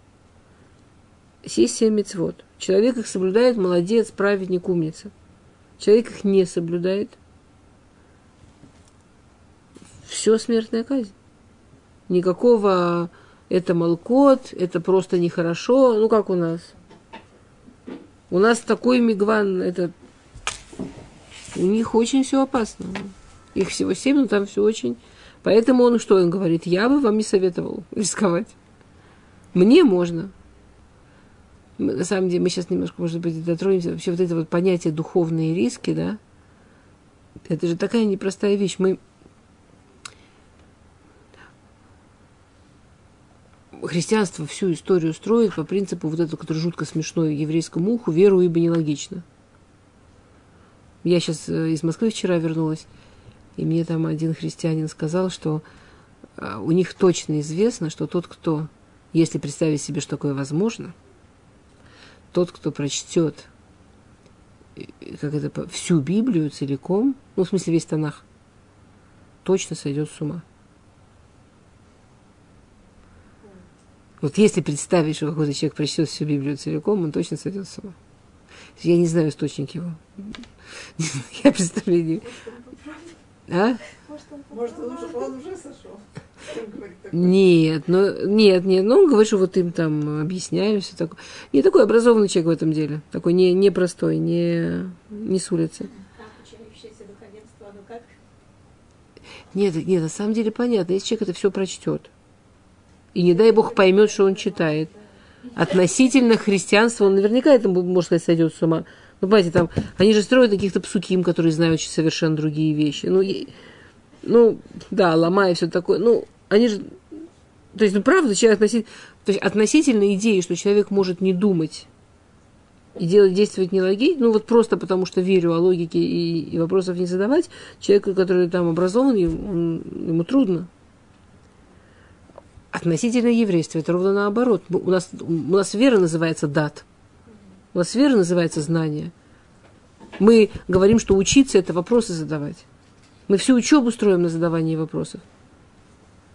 Есть семь мецвод. Человек их соблюдает, молодец, праведник, умница. Человек их не соблюдает. Все смертная казнь. Никакого это молкот, это просто нехорошо. Ну, как у нас? У нас такой мигван, это... У них очень все опасно. Их всего семь, но там все очень... Поэтому он что, он говорит, я бы вам не советовал <laughs> рисковать. Мне можно. Мы, на самом деле, мы сейчас немножко, может быть, дотронемся. Вообще вот это вот понятие духовные риски, да, это же такая непростая вещь. Мы христианство всю историю строит по принципу вот этого, который жутко смешной еврейскому уху, веру ибо нелогично. Я сейчас из Москвы вчера вернулась, и мне там один христианин сказал, что а, у них точно известно, что тот, кто, если представить себе, что такое возможно, тот, кто прочтет э, как это, всю Библию целиком, ну, в смысле, весь Танах, точно сойдет с ума. Вот если представить, что какой-то человек прочтет всю Библию целиком, он точно сойдет с ума. Я не знаю источник его. Я представление. А? Может, он уже, сошел? Нет, ну, нет, нет. Ну, он говорит, что вот им там объясняю все такое. Не такой образованный человек в этом деле. Такой не, не простой, не, не с улицы. Нет, нет, на самом деле понятно, если человек это все прочтет, и не дай бог поймет, что он читает, относительно христианства, он наверняка это, может сказать, сойдет с ума. Ну, понимаете, там, они же строят каких-то псуким, которые знают совершенно другие вещи. Ну, и, ну да, ломая все такое. Ну, они же... То есть, ну, правда, человек относительно... То есть, относительно идеи, что человек может не думать и делать, действовать нелогично, ну, вот просто потому, что верю о логике и, и вопросов не задавать, человеку, который там образован, он, ему трудно. Относительно еврейства это ровно наоборот. У нас, у нас вера называется дат. У нас вера называется знание. Мы говорим, что учиться – это вопросы задавать. Мы всю учебу строим на задавании вопросов.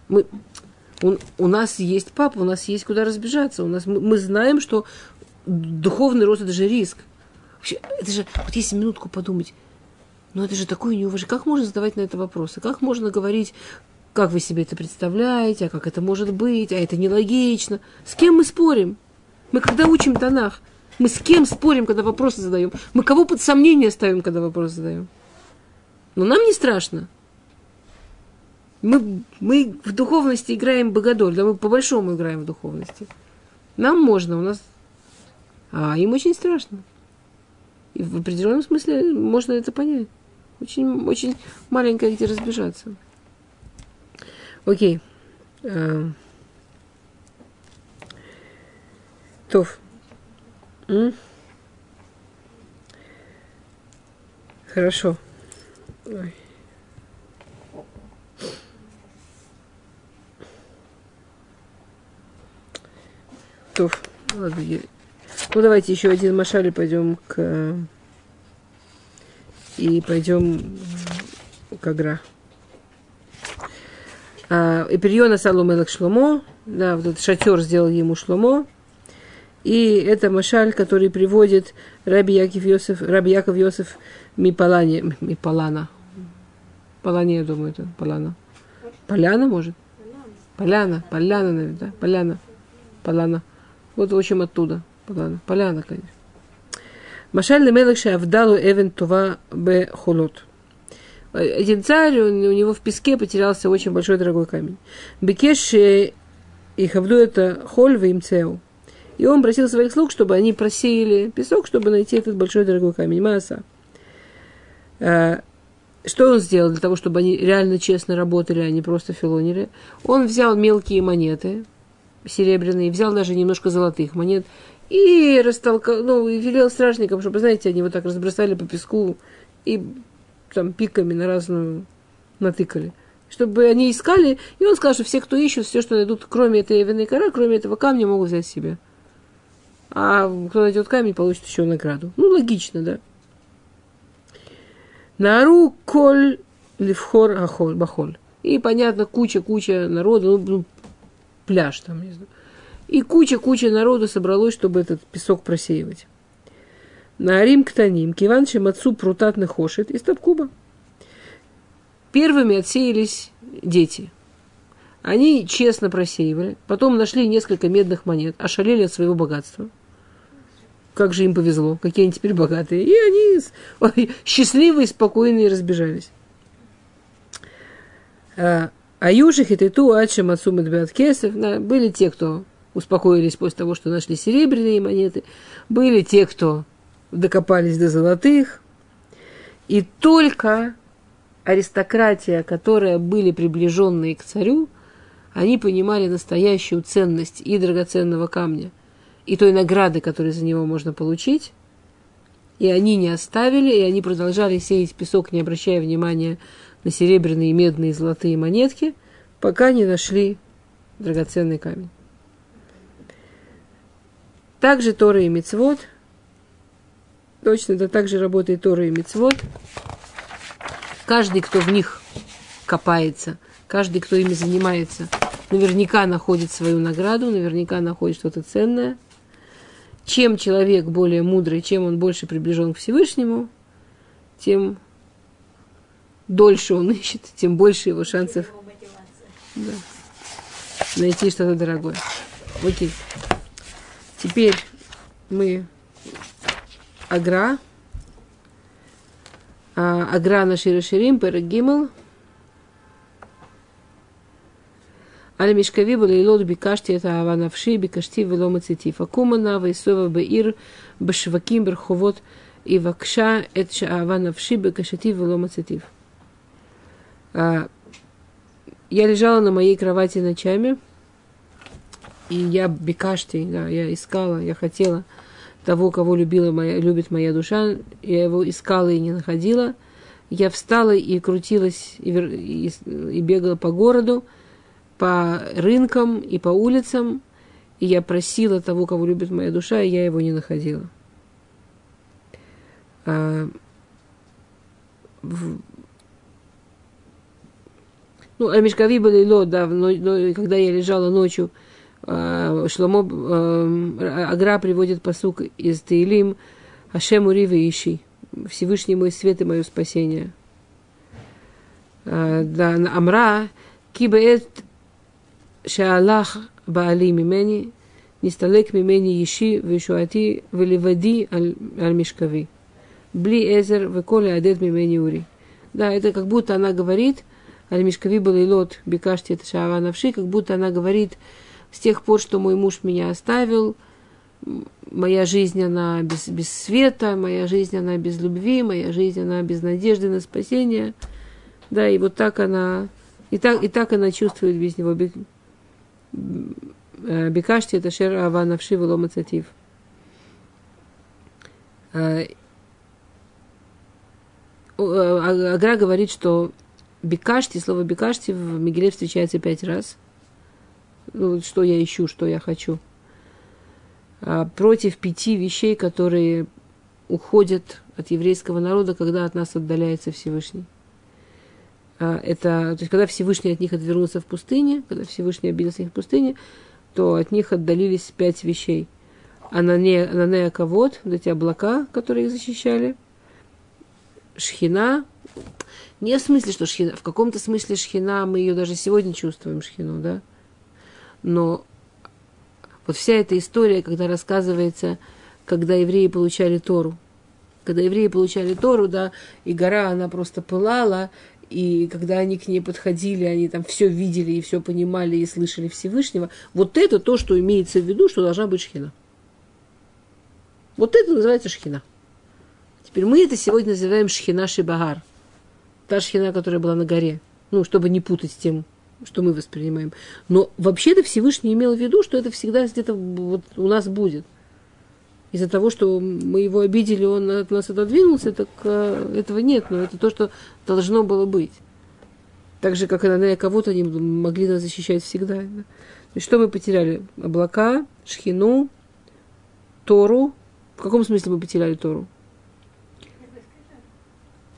Мы, у, у нас есть папа, у нас есть куда разбежаться. У нас, мы, мы знаем, что духовный рост – это же риск. Вообще, это же, вот если минутку подумать, ну это же такое неуважение. Как можно задавать на это вопросы? Как можно говорить, как вы себе это представляете, а как это может быть, а это нелогично? С кем мы спорим? Мы когда учим Танах, мы с кем спорим, когда вопросы задаем? Мы кого под сомнение ставим, когда вопросы задаем? Но нам не страшно. Мы, мы в духовности играем богодоль, да мы по-большому играем в духовности. Нам можно, у нас... А им очень страшно. И в определенном смысле можно это понять. Очень, очень маленькое, где разбежаться. Окей. А... М? Хорошо. Ой. То, ладно, я... Ну, давайте еще один машаль пойдем к... И пойдем к Агра. А, Эпириона Салом Шломо, да, вот этот шатер сделал ему Шломо, и это Машаль, который приводит Раби Яков Йосеф, Раби Яков Йосеф Мипалане, Мипалана. Палане, я думаю, это Палана. Поляна, может? Поляна, Поляна, наверное, да? Поляна. Поляна. Вот, в общем, оттуда. Поляна, Поляна конечно. Машаль Лемелech Авдалу Эвен Това Б Холот. Один царь, у него в песке потерялся очень большой дорогой камень. Бекеш и хавду это холь в имцеу. И он просил своих слуг, чтобы они просеяли песок, чтобы найти этот большой дорогой камень. Мааса. А, что он сделал для того, чтобы они реально честно работали, а не просто филонили? Он взял мелкие монеты, серебряные, взял даже немножко золотых монет и растолкал, ну, и велел стражникам, чтобы, знаете, они вот так разбросали по песку и там пиками на разную натыкали. Чтобы они искали, и он сказал, что все, кто ищут, все, что найдут, кроме этой винной коры, кроме этого камня, могут взять себе а кто найдет камень, получит еще награду. Ну, логично, да. Нару коль левхор ахоль, бахоль. И, понятно, куча-куча народу, ну, ну, пляж там, не знаю. И куча-куча народу собралось, чтобы этот песок просеивать. На Рим Ктаним, Киван Шемацу Прутатный Хошит из Табкуба. Первыми отсеялись дети. Они честно просеивали, потом нашли несколько медных монет, ошалели от своего богатства – как же им повезло, какие они теперь богатые. И они ой, счастливые, спокойные разбежались. А, а южих и тету ачем отцум кесов. Были те, кто успокоились после того, что нашли серебряные монеты. Были те, кто докопались до золотых. И только аристократия, которая были приближенные к царю, они понимали настоящую ценность и драгоценного камня – и той награды, которую за него можно получить. И они не оставили, и они продолжали сеять песок, не обращая внимания на серебряные, медные, золотые монетки, пока не нашли драгоценный камень. Также Тора и Мицвод. Точно, да, также работает Тора и Мицвод. Каждый, кто в них копается, каждый, кто ими занимается, наверняка находит свою награду, наверняка находит что-то ценное – чем человек более мудрый, чем он больше приближен к Всевышнему, тем дольше он <laughs> ищет, тем больше его шансов да, найти что-то дорогое. Окей. Теперь мы Агра. А, Агра на Широширим, Перегимл. Аль мишкави был илот бикашти это аванавши бикашти велома цитив. Акумана вейсова беир башваким берховот и вакша это аванавши бикашти велома цитив. Я лежала на моей кровати ночами, и я бекашти, да, я искала, я хотела того, кого любила моя, любит моя душа, я его искала и не находила. Я встала и крутилась, и, и, и бегала по городу, по рынкам и по улицам, и я просила того, кого любит моя душа, и я его не находила. А, в, ну, а Мишкави были ло, да, но, но, когда я лежала ночью, э, Шломо, э, Агра приводит посук из Таилим, Ашем Ури Иши, Всевышний мой свет и мое спасение. Э, да, Амра, Кибаэт שהלך בעלי ממני, נסתלק ממני אישי וישועתי ולבדי על, על משכבי. בלי עזר וכל העדד ממני אורי. Да, это как будто она говорит, Аль-Мишкави Балейлот Бекашти это Шаава Навши, как будто она говорит, с тех пор, что мой муж меня оставил, моя жизнь, она без, без света, моя жизнь, она без любви, моя жизнь, она без надежды на спасение. Да, и вот так она, и так, и так она чувствует без него. Э, Бекашти это шер ава навши. Э, э, Агра говорит, что бекашти, слово бекашти в Мегиле встречается пять раз. Ну, что я ищу, что я хочу. А против пяти вещей, которые уходят от еврейского народа, когда от нас отдаляется Всевышний. А, это, то есть, когда Всевышний от них отвернулся в пустыне, когда Всевышний обиделся их в пустыне, то от них отдалились пять вещей. Анане, Ананея Кавод, вот эти облака, которые их защищали, Шхина, не в смысле, что шхина, в каком-то смысле шхина, мы ее даже сегодня чувствуем, шхину, да, но вот вся эта история, когда рассказывается, когда евреи получали Тору, когда евреи получали Тору, да, и гора, она просто пылала, и когда они к ней подходили, они там все видели и все понимали и слышали Всевышнего. Вот это то, что имеется в виду, что должна быть шхина. Вот это называется шхина. Теперь мы это сегодня называем шхина шибагар. Та шхина, которая была на горе. Ну, чтобы не путать с тем, что мы воспринимаем. Но вообще-то Всевышний имел в виду, что это всегда где-то вот у нас будет из-за того, что мы его обидели, он от нас отодвинулся, так э, этого нет, но это то, что должно было быть. Так же, как и на кого-то они могли нас защищать всегда. Да? Есть, что мы потеряли? Облака, шхину, Тору. В каком смысле мы потеряли Тору?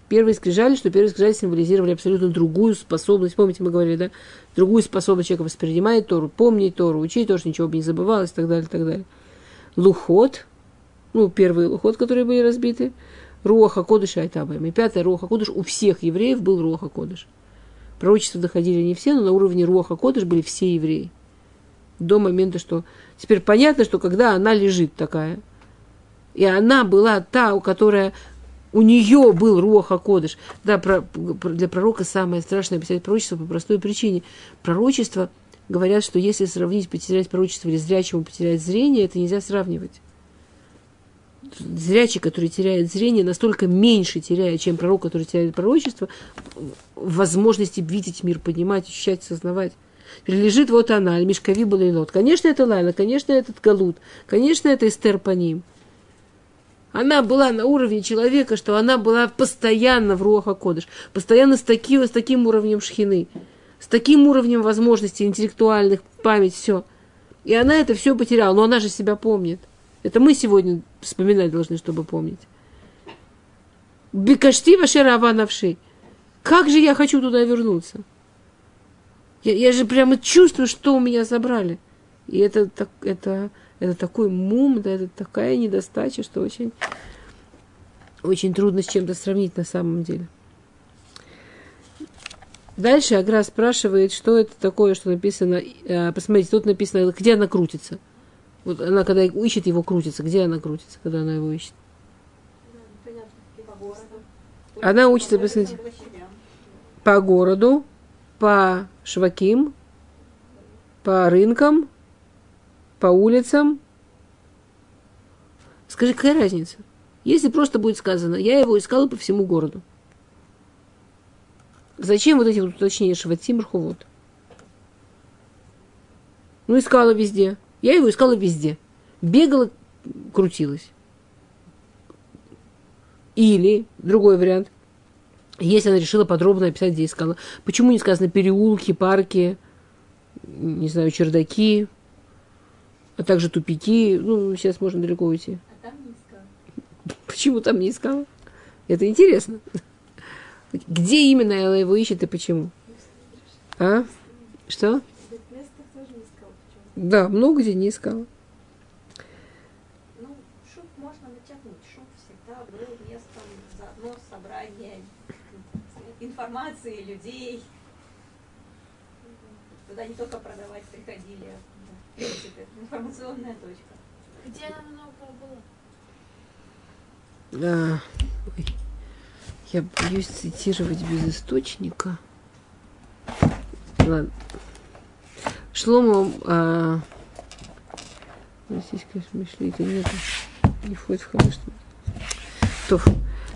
Первые скрижали, что первые скрижали символизировали абсолютно другую способность. Помните, мы говорили, да? Другую способность человека воспринимать Тору, помнить Тору, учить Тору, ничего бы не забывалось и так далее, и так далее. Лухот, ну, первый лухот, которые были разбиты, Руаха Кодыш и Айтабаем. И пятый Руаха Кодыш у всех евреев был Руаха Кодыш. Пророчества доходили не все, но на уровне Руаха Кодыш были все евреи. До момента, что... Теперь понятно, что когда она лежит такая, и она была та, у которой у нее был Руаха Кодыш. Да, про, для пророка самое страшное писать пророчество по простой причине. Пророчество, говорят, что если сравнить потерять пророчество или зрячему потерять зрение, это нельзя сравнивать зрячий, который теряет зрение, настолько меньше теряет, чем пророк, который теряет пророчество, возможности видеть мир, понимать, ощущать, сознавать. Лежит вот она, Аль-Мишкави Балейлот. Конечно, это Лайла, конечно, этот Галут, конечно, это Эстер по ним. Она была на уровне человека, что она была постоянно в Руаха Кодыш, постоянно с таким, с таким уровнем шхины, с таким уровнем возможностей интеллектуальных, память, все. И она это все потеряла, но она же себя помнит. Это мы сегодня вспоминать должны, чтобы помнить. Бекашти вашера аванавши. Как же я хочу туда вернуться? Я, я же прямо чувствую, что у меня забрали. И это, так, это, это такой мум, да, это такая недостача, что очень, очень трудно с чем-то сравнить на самом деле. Дальше Агра спрашивает, что это такое, что написано. Э, посмотрите, тут написано, где она крутится. Вот она, когда ищет, его крутится. Где она крутится, когда она его ищет? Она учится, посмотрите, по городу, по шваким, по рынкам, по улицам. Скажи, какая разница? Если просто будет сказано, я его искала по всему городу. Зачем вот эти вот уточнения Шватим Рховод? Ну, искала везде. Я его искала везде. Бегала, крутилась. Или, другой вариант, если она решила подробно описать, где искала. Почему не сказано переулки, парки, не знаю, чердаки, а также тупики. Ну, сейчас можно далеко уйти. А там не искала. Почему там не искала? Это интересно. Где именно она его ищет и почему? А? Что? В местах тоже не искала. Почему? Да, много где не искала. Ну, шум можно натянуть. Шум всегда был местом заодно собрания информации, людей. Туда не только продавать приходили. а, В принципе, информационная точка. Где она много была? А, ой. я боюсь цитировать без источника. Ладно. Шломо, а, здесь, конечно, Мишлита нет, не входит в хамыш. То,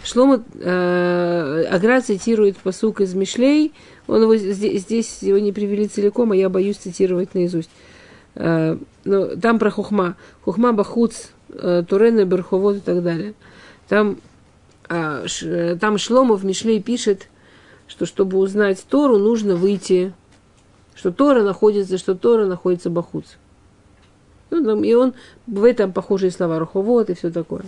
Шломо, э, Агра цитирует посук из Мишлей, он его здесь, здесь его не привели целиком, а я боюсь цитировать наизусть. Э, но там про хухма. Хухма бахуц, э, Турена, Берховод и так далее. Там, а, ш, там Шломо в Мишлей пишет, что чтобы узнать Тору, нужно выйти, что Тора находится, что Тора находится бахуц. Ну, и он, в этом похожие слова, Руховод и все такое.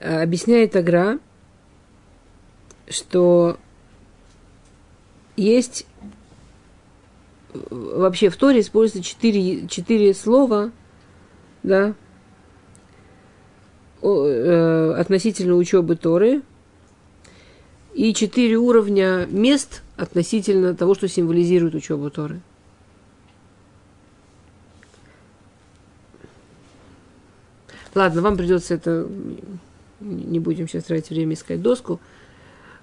А, Объясняет Агра, что есть вообще в Торе используется четыре, четыре слова, да, э, относительно учебы Торы и четыре уровня мест относительно того, что символизирует учебу Торы. Ладно, вам придется это... Не будем сейчас тратить время искать доску.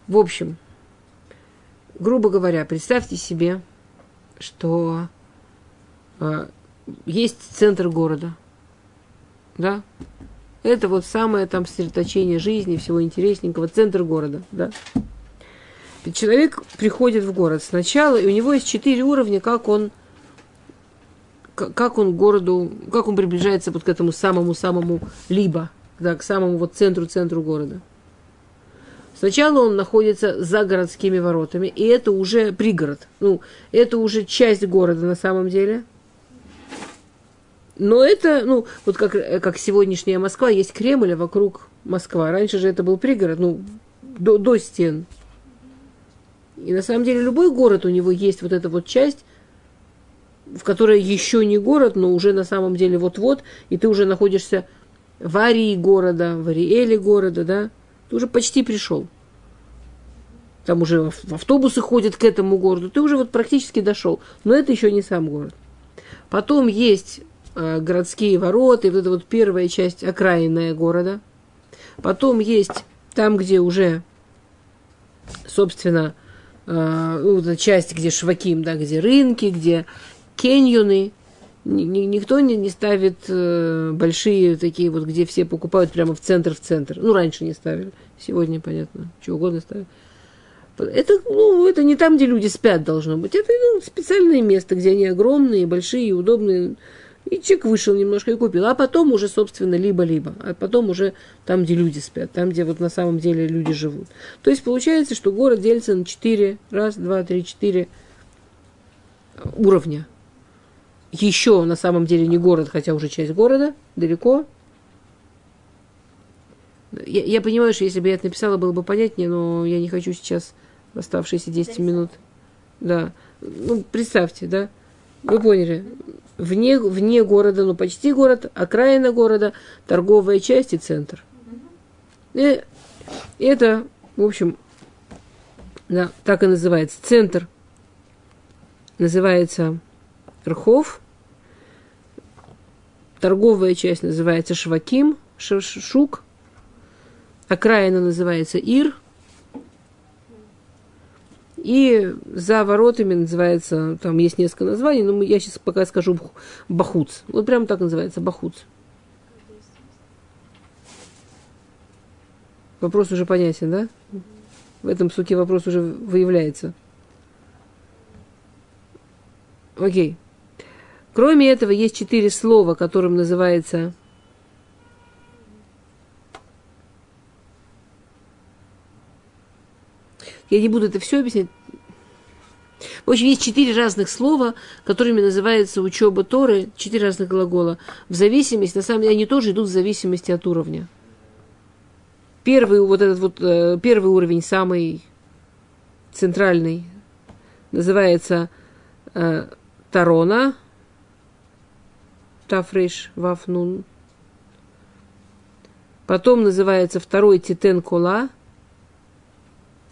В общем, грубо говоря, представьте себе, что э, есть центр города. Да? Это вот самое там сосредоточение жизни, всего интересненького, центр города. Да? Человек приходит в город сначала, и у него есть четыре уровня, как он как он городу, как он приближается вот к этому самому-самому либо, да, к самому вот центру-центру города. Сначала он находится за городскими воротами, и это уже пригород. Ну, это уже часть города на самом деле. Но это, ну, вот как, как сегодняшняя Москва, есть Кремль, а вокруг Москва. Раньше же это был пригород, ну, до, до стен. И на самом деле любой город у него есть вот эта вот часть, в которой еще не город, но уже на самом деле вот-вот, и ты уже находишься в Арии города, в Ариэле города, да, ты уже почти пришел. Там уже ав- автобусы ходят к этому городу, ты уже вот практически дошел, но это еще не сам город. Потом есть э, городские ворота, и вот эта вот первая часть окраинная города. Потом есть там, где уже, собственно, э, часть, где шваким, да, где рынки, где кеньоны. Ни- ни- никто не, не ставит э, большие такие вот, где все покупают прямо в центр, в центр. Ну, раньше не ставили. Сегодня, понятно, что угодно ставят. Это, ну, это не там, где люди спят, должно быть. Это ну, специальное место, где они огромные, большие, удобные. И человек вышел немножко и купил. А потом уже, собственно, либо-либо. А потом уже там, где люди спят. Там, где вот на самом деле люди живут. То есть получается, что город делится на четыре, раз, два, три, четыре уровня. Еще на самом деле не город, хотя уже часть города, далеко. Я, я понимаю, что если бы я это написала, было бы понятнее, но я не хочу сейчас в оставшиеся 10 минут. Да. Ну, представьте, да? Вы поняли. Вне, вне города, ну почти город, окраина города, торговая часть и центр. И это, в общем, да, так и называется. Центр называется Рхов. Торговая часть называется Шваким, Шук. Окраина называется Ир. И за воротами называется, там есть несколько названий, но я сейчас пока скажу бахуц. Вот прямо так называется, бахуц. Вопрос уже понятен, да? В этом суке вопрос уже выявляется. Окей. Кроме этого, есть четыре слова, которым называется Я не буду это все объяснять. В общем, есть четыре разных слова, которыми называется учеба Торы, четыре разных глагола. В зависимости, на самом деле, они тоже идут в зависимости от уровня. Первый, вот этот вот, э, первый уровень, самый центральный, называется э, Тарона, Тафреш Вафнун. Потом называется второй Титен Кола.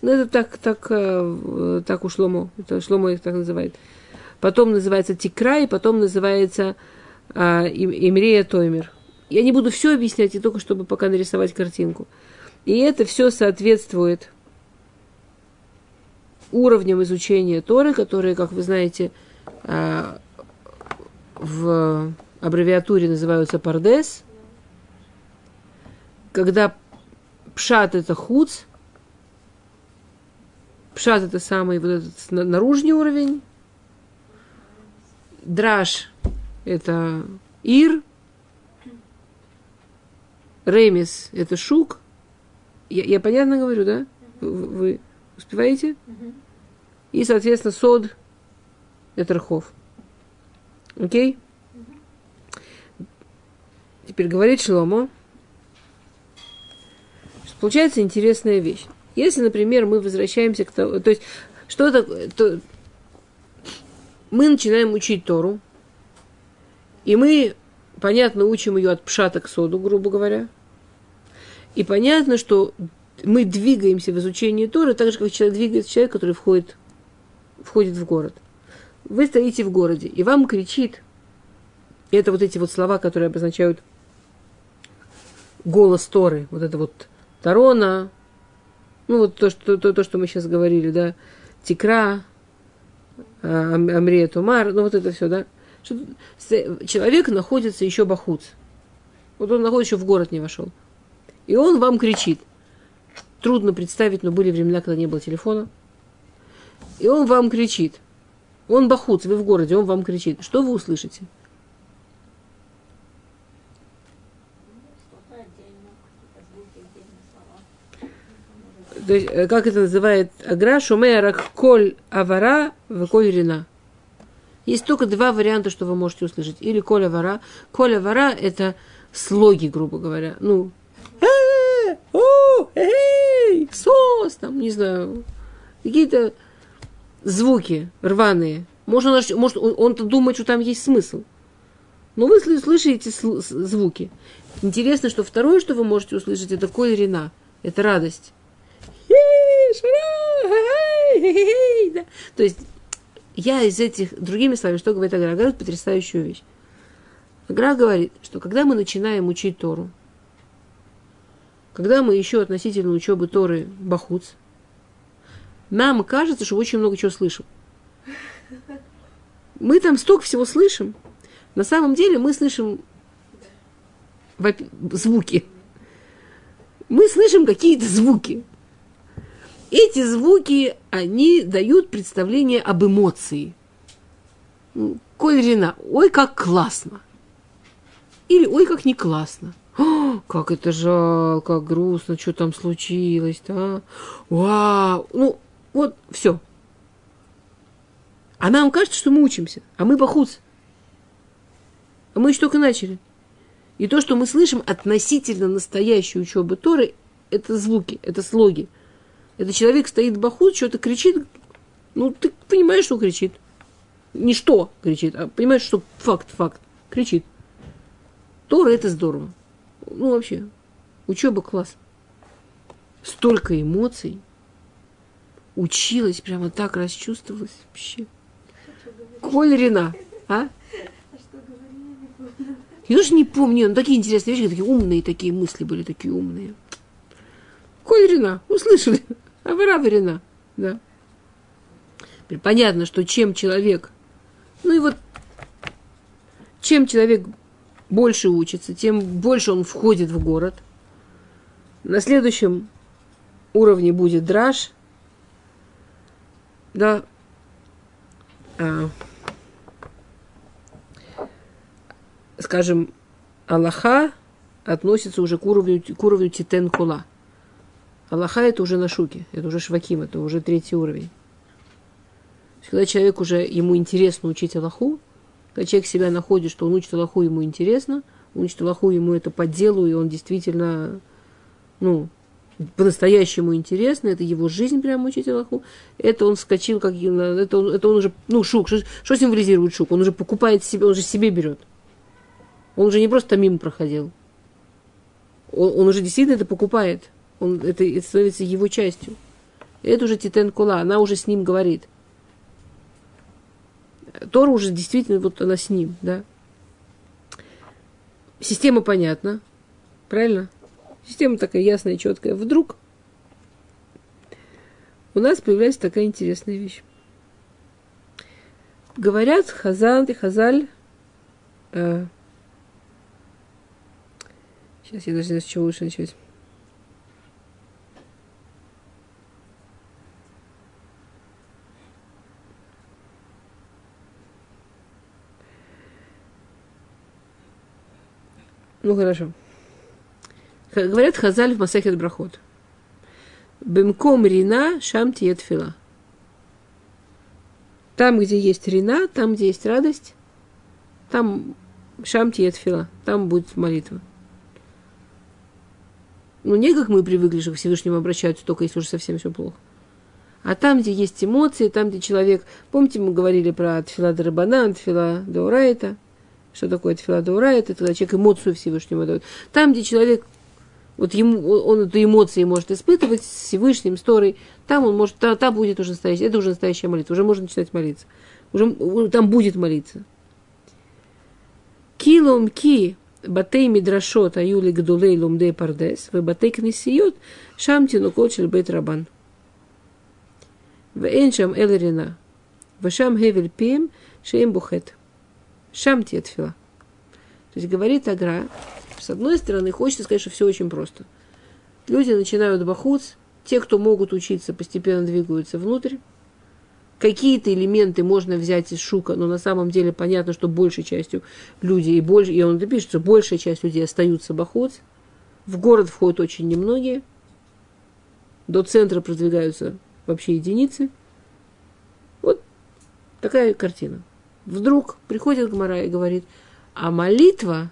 Ну, это так, так, э, так у Шломо. Это Шломо их так называет. Потом называется Тикра, и потом называется а, Им- Имрея Тоймер. Я не буду все объяснять, и только чтобы пока нарисовать картинку. И это все соответствует уровням изучения Торы, которые, как вы знаете, а, в аббревиатуре называются пардес. Когда пшат это хуц, пшат это самый вот этот на- наружный уровень, драж это ир, ремис это шук. Я, я понятно говорю, да? Вы, успеваете? И, соответственно, сод это рхов. Окей? Теперь говорит Шломо, получается интересная вещь. Если, например, мы возвращаемся к тому, то есть, что такое, то мы начинаем учить Тору, и мы, понятно, учим ее от пшата к соду, грубо говоря. И понятно, что мы двигаемся в изучении Торы так же, как человек двигается человек, который входит, входит в город. Вы стоите в городе, и вам кричит, и это вот эти вот слова, которые обозначают голос Торы, вот это вот Тарона, ну вот то, что, то, то, что мы сейчас говорили, да, Тикра, а, Ам- Амрия Тумар, ну вот это все, да. Человек находится еще бахуц. Вот он находится еще в город не вошел. И он вам кричит. Трудно представить, но были времена, когда не было телефона. И он вам кричит. Он бахуц, вы в городе, он вам кричит. Что вы услышите? Что-то отдельно, какие-то звуки, отдельные слова. То есть, э, как это называет Агра, Шумея Коль Авара в Коль Рина. Есть только два варианта, что вы можете услышать. Или Коль Авара. Коль Авара – это слоги, грубо говоря. Ну, «Э, эй, сос, там, не знаю, какие-то звуки рваные. Может, он, может он- он-то думает, что там есть смысл. Но вы сл- слышите звуки. Интересно, что второе, что вы можете услышать, это коль рина. Это радость. Хе-хей, хе-хей, да. То есть я из этих, другими словами, что говорит Агра? Говорит потрясающую вещь. Агра говорит, что когда мы начинаем учить Тору, когда мы еще относительно учебы Торы бахуц, нам кажется, что очень много чего слышим. Мы там столько всего слышим. На самом деле мы слышим звуки. Мы слышим какие-то звуки. Эти звуки, они дают представление об эмоции. Ну, Коль Рина, ой, как классно. Или ой, как не классно. «О, как это жалко, как грустно, что там случилось-то, а? Вау! Ну, вот, все. А нам кажется, что мы учимся, а мы бахуц. А мы еще только начали. И то, что мы слышим относительно настоящей учебы Торы, это звуки, это слоги. Это человек стоит бахут, что-то кричит. Ну, ты понимаешь, что кричит. Не что кричит, а понимаешь, что факт, факт. Кричит. Тора это здорово. Ну, вообще, учеба класс. Столько эмоций. Училась, прямо так расчувствовалась вообще. Коль Рина, а? Я тоже не помню, но такие интересные вещи, такие умные такие мысли были, такие умные. Коль Рина, услышали? Авара Рина, да. Понятно, что чем человек, ну и вот, чем человек больше учится, тем больше он входит в город. На следующем уровне будет драж, да, а, скажем, Аллаха относится уже к уровню, к уровню титен кула. Аллаха это уже на шуке, это уже шваким, это уже третий уровень. Когда человек уже, ему интересно учить Аллаху, когда человек себя находит, что он учит Аллаху, ему интересно, он учит Аллаху, ему это по делу, и он действительно, ну, по-настоящему интересно, это его жизнь прямо учить Аллаху, это он скачил, как это он, это он уже, ну, шук, что, что символизирует шук? Он уже покупает себе, он же себе берет. Он уже не просто мимо проходил. Он, он уже действительно это покупает. Он, это, это становится его частью. Это уже Титен Кула, она уже с ним говорит. Тора уже действительно, вот она с ним, да. Система понятна, правильно? Система такая ясная, четкая. Вдруг у нас появляется такая интересная вещь. Говорят, Хазан и Хазаль, э, сейчас я даже не знаю, с чего лучше начать. Ну, хорошо. Говорят Хазаль в Масахет Брахот. Бемком рина шам тиетфила. Там, где есть рина, там, где есть радость, там шам тиетфила, там будет молитва. Ну, не как мы привыкли, что к Всевышнему обращаются, только если уже совсем все плохо. А там, где есть эмоции, там, где человек... Помните, мы говорили про Тфила Дарабана, Тфила Даурайта. Что такое тфила Таура? Это когда человек эмоцию всевышнего дает. Там, где человек, вот ему, он эту эмоции может испытывать с Всевышним, с Торой, там он может, та, та будет уже настоящая, это уже настоящая молитва, уже можно начинать молиться. Уже, там будет молиться. Килом ки батей мидрашот аюли гдулей лумдей пардес, вы батей кнесиот, шам тинукот бейт рабан. В эншам элерина, в шам хевель пим, шеем бухет. Шам тетфила. То есть говорит Агра, с одной стороны, хочется сказать, что все очень просто. Люди начинают бахуц, те, кто могут учиться, постепенно двигаются внутрь. Какие-то элементы можно взять из шука, но на самом деле понятно, что большей частью люди, и, больше, и он это пишет, что большая часть людей остаются бахуц. В город входят очень немногие. До центра продвигаются вообще единицы. Вот такая картина. Вдруг приходит Гмара и говорит, а молитва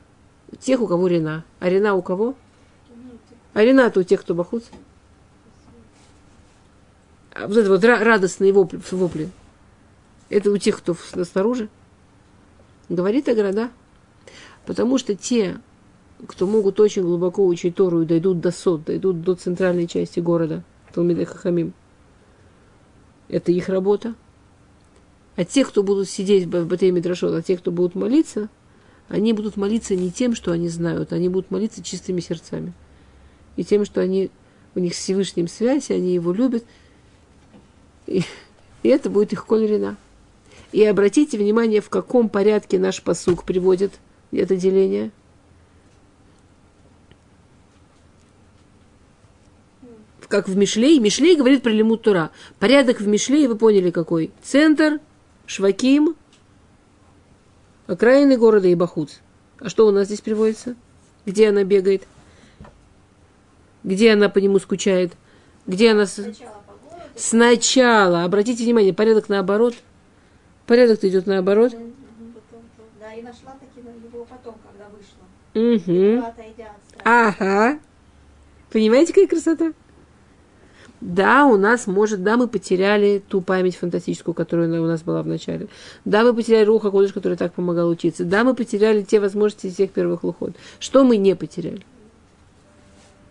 тех, у кого рена. А рена у кого? А рена-то у тех, кто бахуц. А вот это вот радостные вопли, вопли. Это у тех, кто снаружи. Говорит о города. Потому что те, кто могут очень глубоко учить Тору и дойдут до сот, дойдут до центральной части города, Талмиды Хахамим, это их работа. А те, кто будут сидеть в Батей Мидрашот, а те, кто будут молиться – они будут молиться не тем, что они знают, они будут молиться чистыми сердцами. И тем, что они, у них с Всевышним связь, они его любят. И, и это будет их колерина. И обратите внимание, в каком порядке наш посук приводит это деление. Как в Мишлей. Мишлей говорит про лимут Тура. Порядок в Мишлей, вы поняли какой. Центр, Шваким, Окраины города и Бахуц. А что у нас здесь приводится? Где она бегает? Где она по нему скучает? Где она... Сначала. Сначала. Обратите внимание, порядок наоборот. Порядок идет наоборот. Да, и нашла таки его потом, когда вышла. Угу. Ага. Понимаете, какая красота? Да, у нас может, да, мы потеряли ту память фантастическую, которая у нас была в начале. Да, мы потеряли Руха Кодыш, который так помогал учиться. Да, мы потеряли те возможности тех первых лухот. Что мы не потеряли?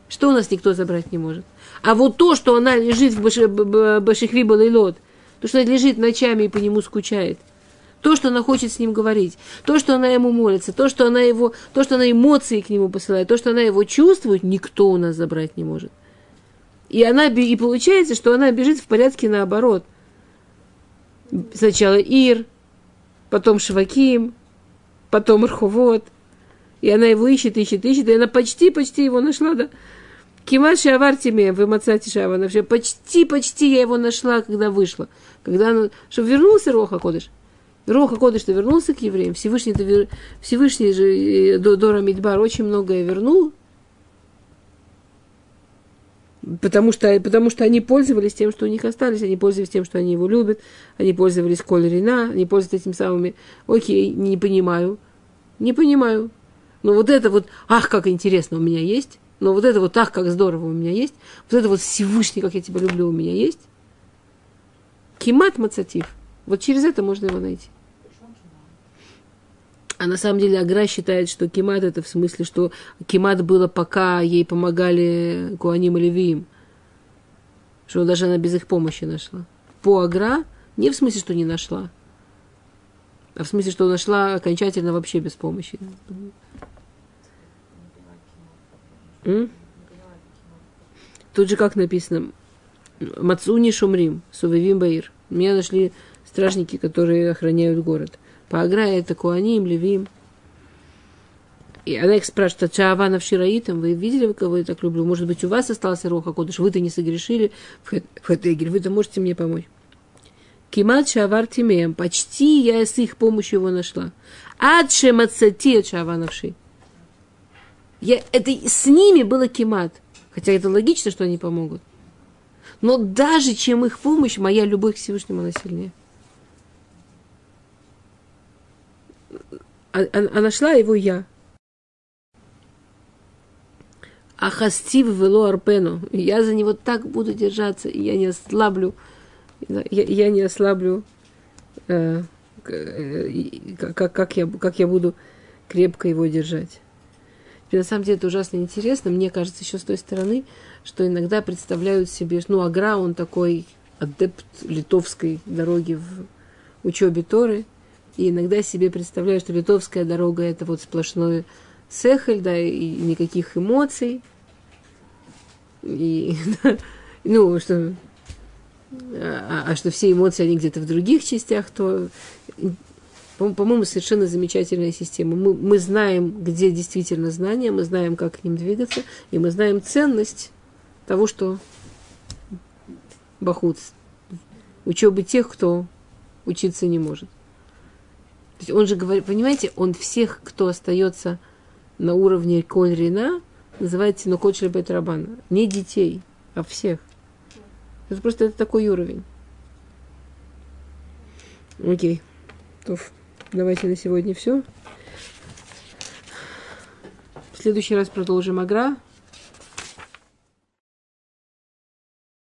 Что у нас никто забрать не может? А вот то, что она лежит в Башихви Балейлот, то, что она лежит ночами и по нему скучает, то, что она хочет с ним говорить, то, что она ему молится, то, что она его, то, что она эмоции к нему посылает, то, что она его чувствует, никто у нас забрать не может. И она, и получается, что она бежит в порядке наоборот. Сначала Ир, потом Шваким, потом Рховод. И она его ищет, ищет, ищет, и она почти-почти его нашла, да. Кимат Шавар Тиме, вы мацати Шава, вообще почти, почти я его нашла, когда вышла. Когда она, чтобы вернулся Роха Кодыш. Роха Кодыш-то вернулся к евреям. Всевышний, -то, Всевышний же э, Дора Мидбар очень многое вернул. Потому что, потому что они пользовались тем, что у них остались, они пользовались тем, что они его любят, они пользовались Коль Рина, они пользовались этими самыми, окей, не понимаю, не понимаю. Но вот это вот, ах, как интересно у меня есть, но вот это вот, ах, как здорово у меня есть, вот это вот Всевышний, как я тебя люблю, у меня есть. Кимат Мацатив. Вот через это можно его найти. А на самом деле Агра считает, что кемат это в смысле, что кемат было, пока ей помогали Куаним и Левиим. Что даже она без их помощи нашла. По Агра не в смысле, что не нашла, а в смысле, что нашла окончательно вообще без помощи. М? Тут же как написано, Мацуни Шумрим, Сувевим Баир. Меня нашли стражники, которые охраняют город. По Агра это Куаним, Левим. И она их спрашивает, Чаава навшираитам, вы видели, кого я так люблю? Может быть, у вас остался Роха Кодыш, вы-то не согрешили в вы-то можете мне помочь. Кимат Шавар Тимеем, почти я с их помощью его нашла. Адше Мацати Чаава навши. Я, это с ними было кимат. Хотя это логично, что они помогут. Но даже чем их помощь, моя любовь к Всевышнему, она сильнее. А, а, а нашла его я. А хастив вело арпену. Я за него так буду держаться, и я не ослаблю, я, я не ослаблю, э, как, как, я, как я буду крепко его держать. И на самом деле это ужасно интересно. Мне кажется, еще с той стороны, что иногда представляют себе, ну, Агра, он такой адепт литовской дороги в учебе Торы – и иногда себе представляю, что литовская дорога это вот сплошной сехель, да, и никаких эмоций. И, <laughs> ну, что, а, а что все эмоции, они где-то в других частях, то, по-моему, совершенно замечательная система. Мы, мы знаем, где действительно знания, мы знаем, как к ним двигаться, и мы знаем ценность того, что Бахут, учебы тех, кто учиться не может. Есть он же говорит, понимаете, он всех, кто остается на уровне Коль Рина, называет Синокот Шлебет Рабана. Не детей, а всех. Это просто это такой уровень. Окей. То, давайте на сегодня все. В следующий раз продолжим Агра.